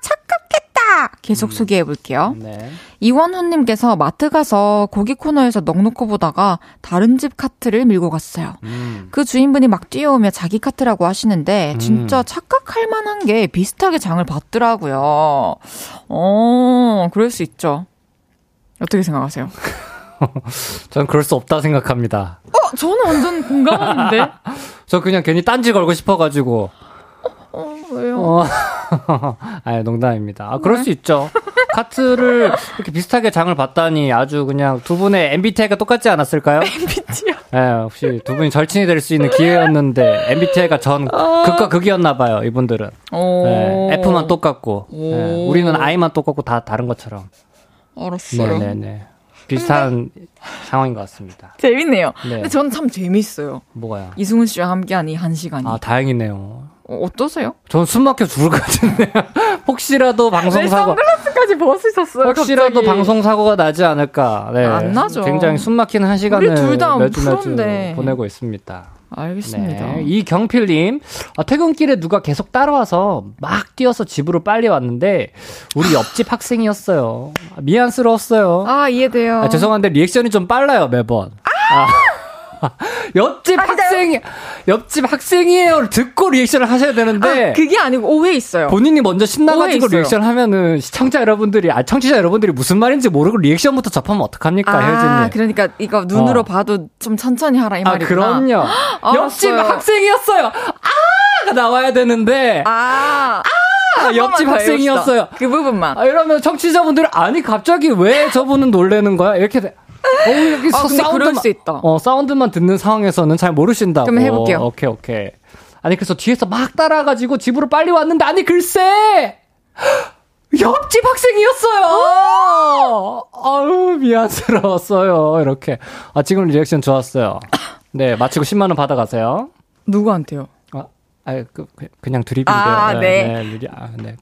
착각했다! 계속 소개해 볼게요. 네. 이원훈님께서 마트 가서 고기 코너에서 넉넉히 보다가 다른 집 카트를 밀고 갔어요. 음. 그 주인분이 막 뛰어오며 자기 카트라고 하시는데 음. 진짜 착각할 만한 게 비슷하게 장을 봤더라고요. 어, 그럴 수 있죠. 어떻게 생각하세요? 전 그럴 수 없다 생각합니다. 어, 저는 완전 공감하는데. 저 그냥 괜히 딴지 걸고 싶어가지고. 어, 왜요? 어. 아, 농담입니다. 아, 그럴 네. 수 있죠. 카트를 이렇게 비슷하게 장을 봤다니 아주 그냥 두 분의 MBTI가 똑같지 않았을까요? MBTI. 예, 혹시 두 분이 절친이 될 수 있는 기회였는데 MBTI가 전 극과 극이었나 봐요, 이분들은. 어. 예, F만 똑같고. 예, 오. 우리는 I만 똑같고 다 다른 것처럼. 알았어요. 네네네. 비슷한 상황인 것 같습니다. 재밌네요. 네. 근데 저는 참 재밌어요. 뭐가요? 이승훈 씨와 함께한 이 한 시간이. 아, 다행이네요. 어, 어떠세요? 전숨 막혀 죽을 것 같은데요. 혹시라도 방송 사고 선글라스까지 벗으셨어요. 혹시라도 갑자기. 방송 사고가 나지 않을까. 네. 안 나죠. 굉장히 숨 막히는 한 시간을 우리 둘다. 보내고 있습니다. 알겠습니다. 네. 이경필님, 아, 퇴근길에 누가 계속 따라와서 막 뛰어서 집으로 빨리 왔는데 우리 옆집 학생이었어요. 아, 미안스러웠어요. 아, 이해돼요. 아, 죄송한데 reaction이 좀 빨라요 매번. 아. 옆집 학생이 옆집 학생이에요를 듣고 reaction을 하셔야 되는데 아, 그게 아니고 오해 있어요. 본인이 먼저 신나가지고. 리액션 하면은 시청자 여러분들이, 아, 청취자 여러분들이 무슨 말인지 모르고 reaction부터 접하면 어떡합니까, 아, 혜진님. 그러니까 이거 눈으로 어. 봐도 좀 천천히 하라 이 아, 말이구나. 그럼요. 옆집 알았어요. 학생이었어요. 아가 나와야 되는데, 아, 아, 한 옆집 학생이었어요. 그 부분만. 아, 이러면 청취자분들이, 아니, 갑자기 왜 저분은 놀래는 거야? 이렇게 돼. 어, 여기 아, 그럴 수 있다. 어, 사운드만 듣는 상황에서는 잘 모르신다고. 그럼 해볼게요. 오케이, 오케이. 아니, 그래서 뒤에서 막 따라가지고 집으로 빨리 왔는데, 아니, 글쎄! 옆집 학생이었어요! 아유, 미안스러웠어요. 이렇게. 아, 지금 리액션 좋았어요. 네, 마치고 10만원 받아가세요. 누구한테요? 아, 아 그, 그, 냥 드립인데요. 아, 네. 네, 미리- 아, 네.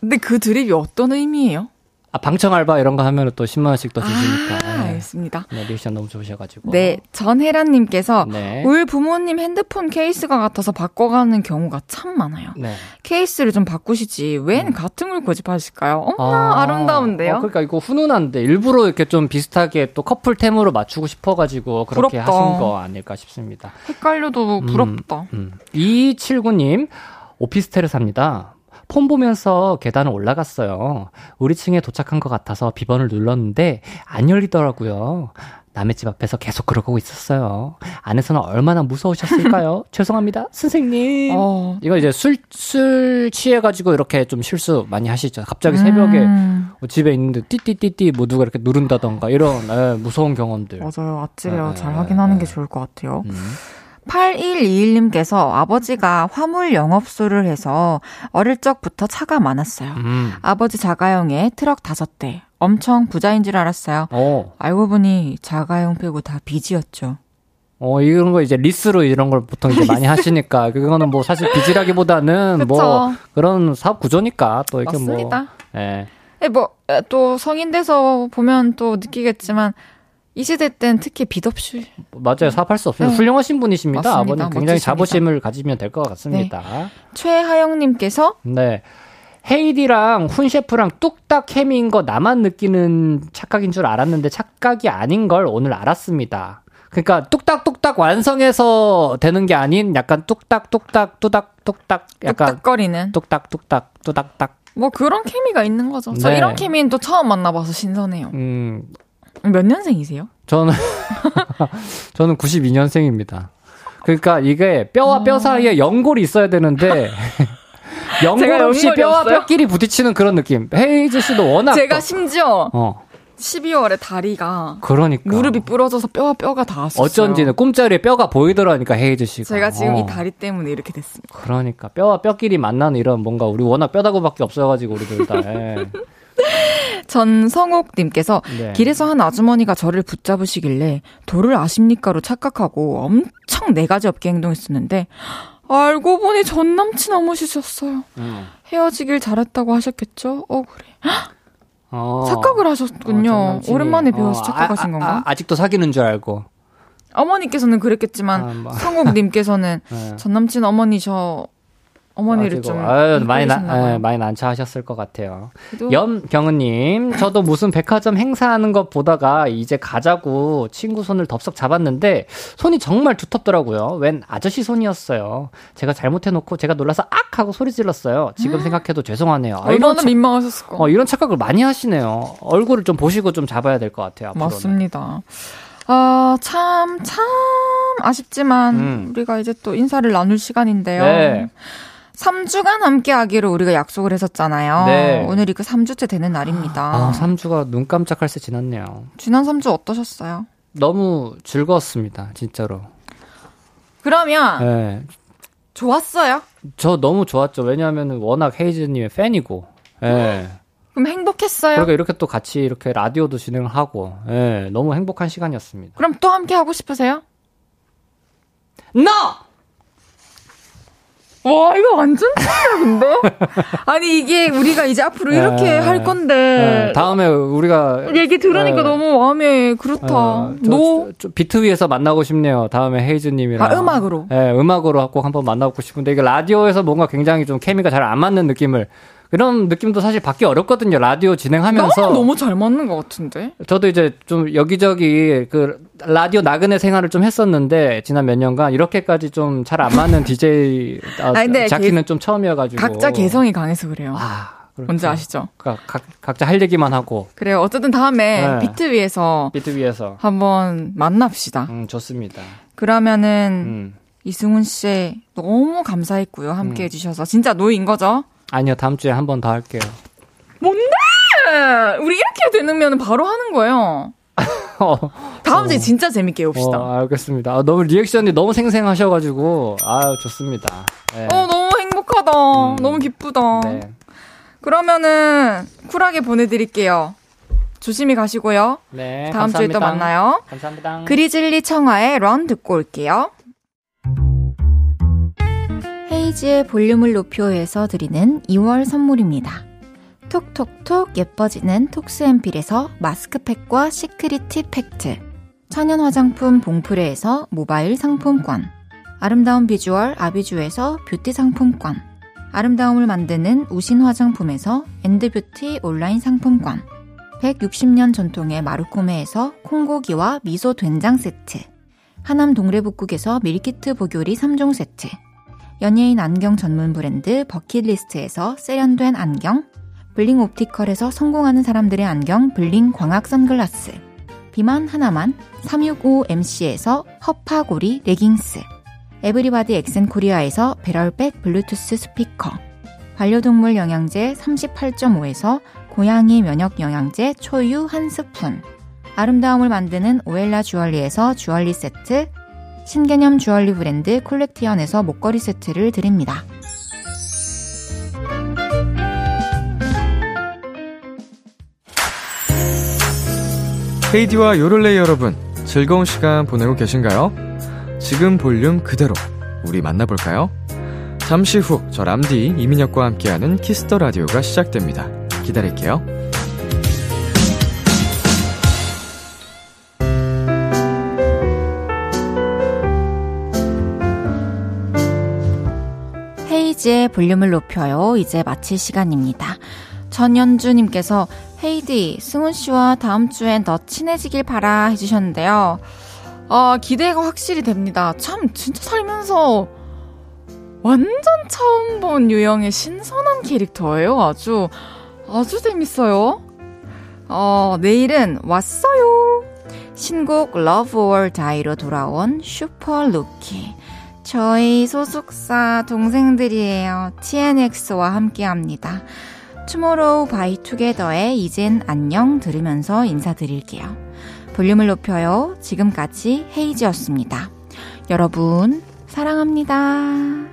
근데 그 드립이 어떤 의미예요? 아, 방청 알바 이런 거 하면 또 10만 원씩 더 주시니까. 아, 네. 알겠습니다. 네, 리액션 너무 좋으셔가지고. 네, 전혜란님께서 네. 울 부모님 핸드폰 케이스가 같아서 바꿔가는 경우가 참 많아요. 네. 케이스를 좀 바꾸시지 웬 같은 걸 고집하실까요? 어머나 아, 름다운데요 어, 그러니까 이거 훈훈한데 일부러 이렇게 좀 비슷하게 또 커플템으로 맞추고 싶어가지고 그렇게 부럽다. 하신 거 아닐까 싶습니다. 헷갈려도 부럽다. 음. 279님 오피스텔에 삽니다. 폰 보면서 계단을 올라갔어요. 우리 층에 도착한 것 같아서 비번을 눌렀는데 안 열리더라고요. 남의 집 앞에서 계속 그러고 있었어요. 안에서는 얼마나 무서우셨을까요? 죄송합니다, 선생님. 어. 이거 이제 술, 술 취해가지고 이렇게 좀 실수 많이 하시죠. 갑자기 새벽에 음, 뭐 집에 있는데 띠띠띠띠 뭐 누가 이렇게 누른다던가 이런 예, 무서운 경험들. 맞아요. 아찔해요. 네, 잘 네, 확인하는 네. 게 좋을 것 같아요. 음. 8121님께서 아버지가 화물 영업소를 해서 어릴 적부터 차가 많았어요. 음. 아버지 자가용에 트럭 다섯 대. 엄청 부자인 줄 알았어요. 어, 알고 보니 자가용 빼고 다 빚이었죠. 어, 이런 거 이제 리스로 이런 걸 보통 이제 많이 하시니까, 그거는 뭐 사실 빚이라기보다는 뭐. 그런 사업 구조니까 또 이렇게 맞습니다. 뭐. 예. 예, 뭐, 에, 또 성인 돼서 보면 또 느끼겠지만, 이 시대 땐 특히 빚 없이. 맞아요. 사업할 수 없습니다. 네. 훌륭하신 분이십니다. 맞습니다. 아버님 굉장히 멋지십니다. 자부심을 가지면 될 것 같습니다. 최하영님께서, 네. 헤이디랑 훈 셰프랑 뚝딱 케미인 거 나만 느끼는 착각인 줄 알았는데 착각이 아닌 걸 오늘 알았습니다. 그러니까 뚝딱뚝딱 완성해서 되는 게 아닌 약간 뚝딱뚝딱 뚜닥 뚝딱 약간 뚝딱거리는. 뚝딱뚝딱 뚜닥딱 뭐 그런 케미가 있는 거죠. 저 네. 이런 케미는 또 처음 만나봐서 신선해요. 음 몇 년생이세요? 저는 저는 92년생입니다. 그러니까 이게 뼈와 뼈 사이에 연골이 있어야 되는데 연골 없이 뼈와 없어요? 뼈끼리 부딪히는 그런 느낌. 헤이즈 씨도 워낙 제가 또- 심지어 어 12월에 다리가 그러니까 무릎이 부러져서 뼈와 뼈가 닿았어요. 어쩐지는 꿈자리에 뼈가 보이더라니까 헤이즈 씨가. 제가 지금 어. 이 다리 때문에 이렇게 됐습니다. 그러니까 뼈와 뼈끼리 만나는 이런 뭔가 우리 워낙 뼈다구밖에 없어가지고 우리들 다. 예. 전성옥님께서 네. 길에서 한 아주머니가 저를 붙잡으시길래 돌을 아십니까로 착각하고 엄청 네 가지 없게 행동했었는데 알고 보니 전 남친 어머니셨어요. 음. 헤어지길 잘했다고 하셨겠죠? 어 그래. 어. 착각을 어, 하셨군요. 전 남친이. 오랜만에 배워서 어, 착각하신 아, 건가? 아, 아 직도 사귀는 줄 알고. 어머니께서는 그랬겠지만 아, 뭐. 성옥님께서는 예. 전 남친 어머니 저 어머니를 좀 아유, 많이 나, 봐요. 예, 많이 난처하셨을 것 같아요. 그래도 염경은님, 저도 무슨 백화점 행사하는 것 보다가 이제 가자고 친구 손을 덥석 잡았는데 손이 정말 두텁더라고요. 웬 아저씨 손이었어요. 제가 잘못해놓고 제가 놀라서 악 하고 소리 질렀어요. 지금 생각해도 죄송하네요. 아, 이런, 얼마나 착, 민망하셨을까. 어, 이런 착각을 많이 하시네요. 얼굴을 좀 보시고 좀 잡아야 될 것 같아요. 앞으로는. 맞습니다. 아, 참, 참, 아쉽지만, 음. 우리가 이제 또 인사를 나눌 시간인데요. 네. 3주간 함께 하기로 우리가 약속을 했었잖아요. 네. 오늘이 그 3주째 되는 날입니다. 아, 3주가 눈 깜짝할 새 지났네요. 지난 3주 어떠셨어요? 너무 즐거웠습니다. 진짜로. 그러면, 네. 좋았어요? 저 너무 좋았죠. 왜냐하면 워낙 헤이즈님의 팬이고. 예. 그럼 행복했어요? 그러니까 이렇게 또 같이 이렇게 라디오도 진행을 하고, 예, 너무 행복한 시간이었습니다. 그럼 또 함께 하고 싶으세요? NO! 와, 이거 완전 찐이야, 근데? 아니, 이게 우리가 이제 앞으로 이렇게 네. 할 건데. 예, 다음에 우리가 얘기 들으니까 예. 너무 마음에 그렇다. No? 저, 저 비트 위에서 만나고 싶네요. 다음에 헤이즈님이랑. 아, 음악으로? 예, 음악으로 꼭 한번 만나고 싶은데, 이게 라디오에서 뭔가 굉장히 좀 케미가 잘 안 맞는 느낌을, 이런 느낌도 사실 받기 어렵거든요. 라디오 진행하면서. 너무 잘 맞는 것 같은데? 저도 이제 좀 여기저기 그 라디오 나그네 생활을 좀 했었는데 지난 몇 년간 이렇게까지 좀 잘 안 맞는 DJ 아, 아니, 자키는 좀 처음이어가지고 각자 개성이 강해서 그래요. 아, 그렇죠. 뭔지 아시죠? 각, 각, 각자 할 얘기만 하고 그래요. 어쨌든 다음에 네. 비트 위에서 비트 위에서 한번 만납시다. 음 좋습니다. 그러면은 음 이승훈 씨 너무 감사했고요. 함께 해주셔서 진짜 No인 거죠? 아니요 다음 주에 한 번 더 할게요. 뭔데? 우리 이렇게 되면 바로 하는 거예요. 다음 주에 진짜 재밌게 해봅시다. 어, 알겠습니다. 아, 너무 리액션이 너무 생생하셔가지고 아유 좋습니다. 네. 어, 너무 행복하다. 음. 너무 기쁘다. 네. 그러면은 쿨하게 보내드릴게요. 조심히 가시고요. 네, 다음 주에 또 감사합니다. 만나요. 감사합니다. 그리즐리 청하의 런 듣고 올게요. 헤이즈의 볼륨을 높여서 드리는 2월 선물입니다. 톡톡톡 예뻐지는 톡스앤필에서 마스크팩과 시크릿 티 팩트 천연 화장품 봉프레에서 모바일 상품권 아름다운 비주얼 아비주에서 뷰티 상품권 아름다움을 만드는 우신 화장품에서 엔드뷰티 온라인 상품권 160년 전통의 마루코메에서 콩고기와 미소 된장 세트 하남 동래복국에서 밀키트 복요리 3종 세트 연예인 안경 전문 브랜드 버킷리스트에서 세련된 안경 블링 옵티컬에서 성공하는 사람들의 안경 블링 광학 선글라스 비만 하나만 365MC에서 허파고리 레깅스 에브리바디 엑센 코리아에서 배럴백 블루투스 스피커 반려동물 영양제 38.5에서 고양이 면역 영양제 초유 한 스푼 아름다움을 만드는 오엘라 주얼리에서 주얼리 세트 신개념 주얼리 브랜드 콜렉티언에서 목걸이 세트를 드립니다. 헤이즈와 요롤레이 여러분, 즐거운 시간 보내고 계신가요? 지금 볼륨 그대로 우리 만나볼까요? 잠시 후 저 람디 이민혁과 함께하는 키스 더 라디오가 시작됩니다. 기다릴게요. 헤이지의 볼륨을 높여요. 이제 마칠 시간입니다. 전연주님께서 헤이디, 승훈 씨와 다음 주엔 더 친해지길 바라 해주셨는데요. 아, 기대가 확실히 됩니다. 참, 진짜 살면서 완전 처음 본 유형의 신선한 캐릭터예요. 아주, 아주 재밌어요. 어, 내일은 왔어요. 신곡 Love or Die로 돌아온 슈퍼 루키. 저희 소속사 동생들이에요. TNX와 함께 합니다. 투모로우 바이 투게더의 이젠 안녕 들으면서 인사드릴게요. 볼륨을 높여요. 지금까지 헤이즈였습니다. 여러분, 사랑합니다.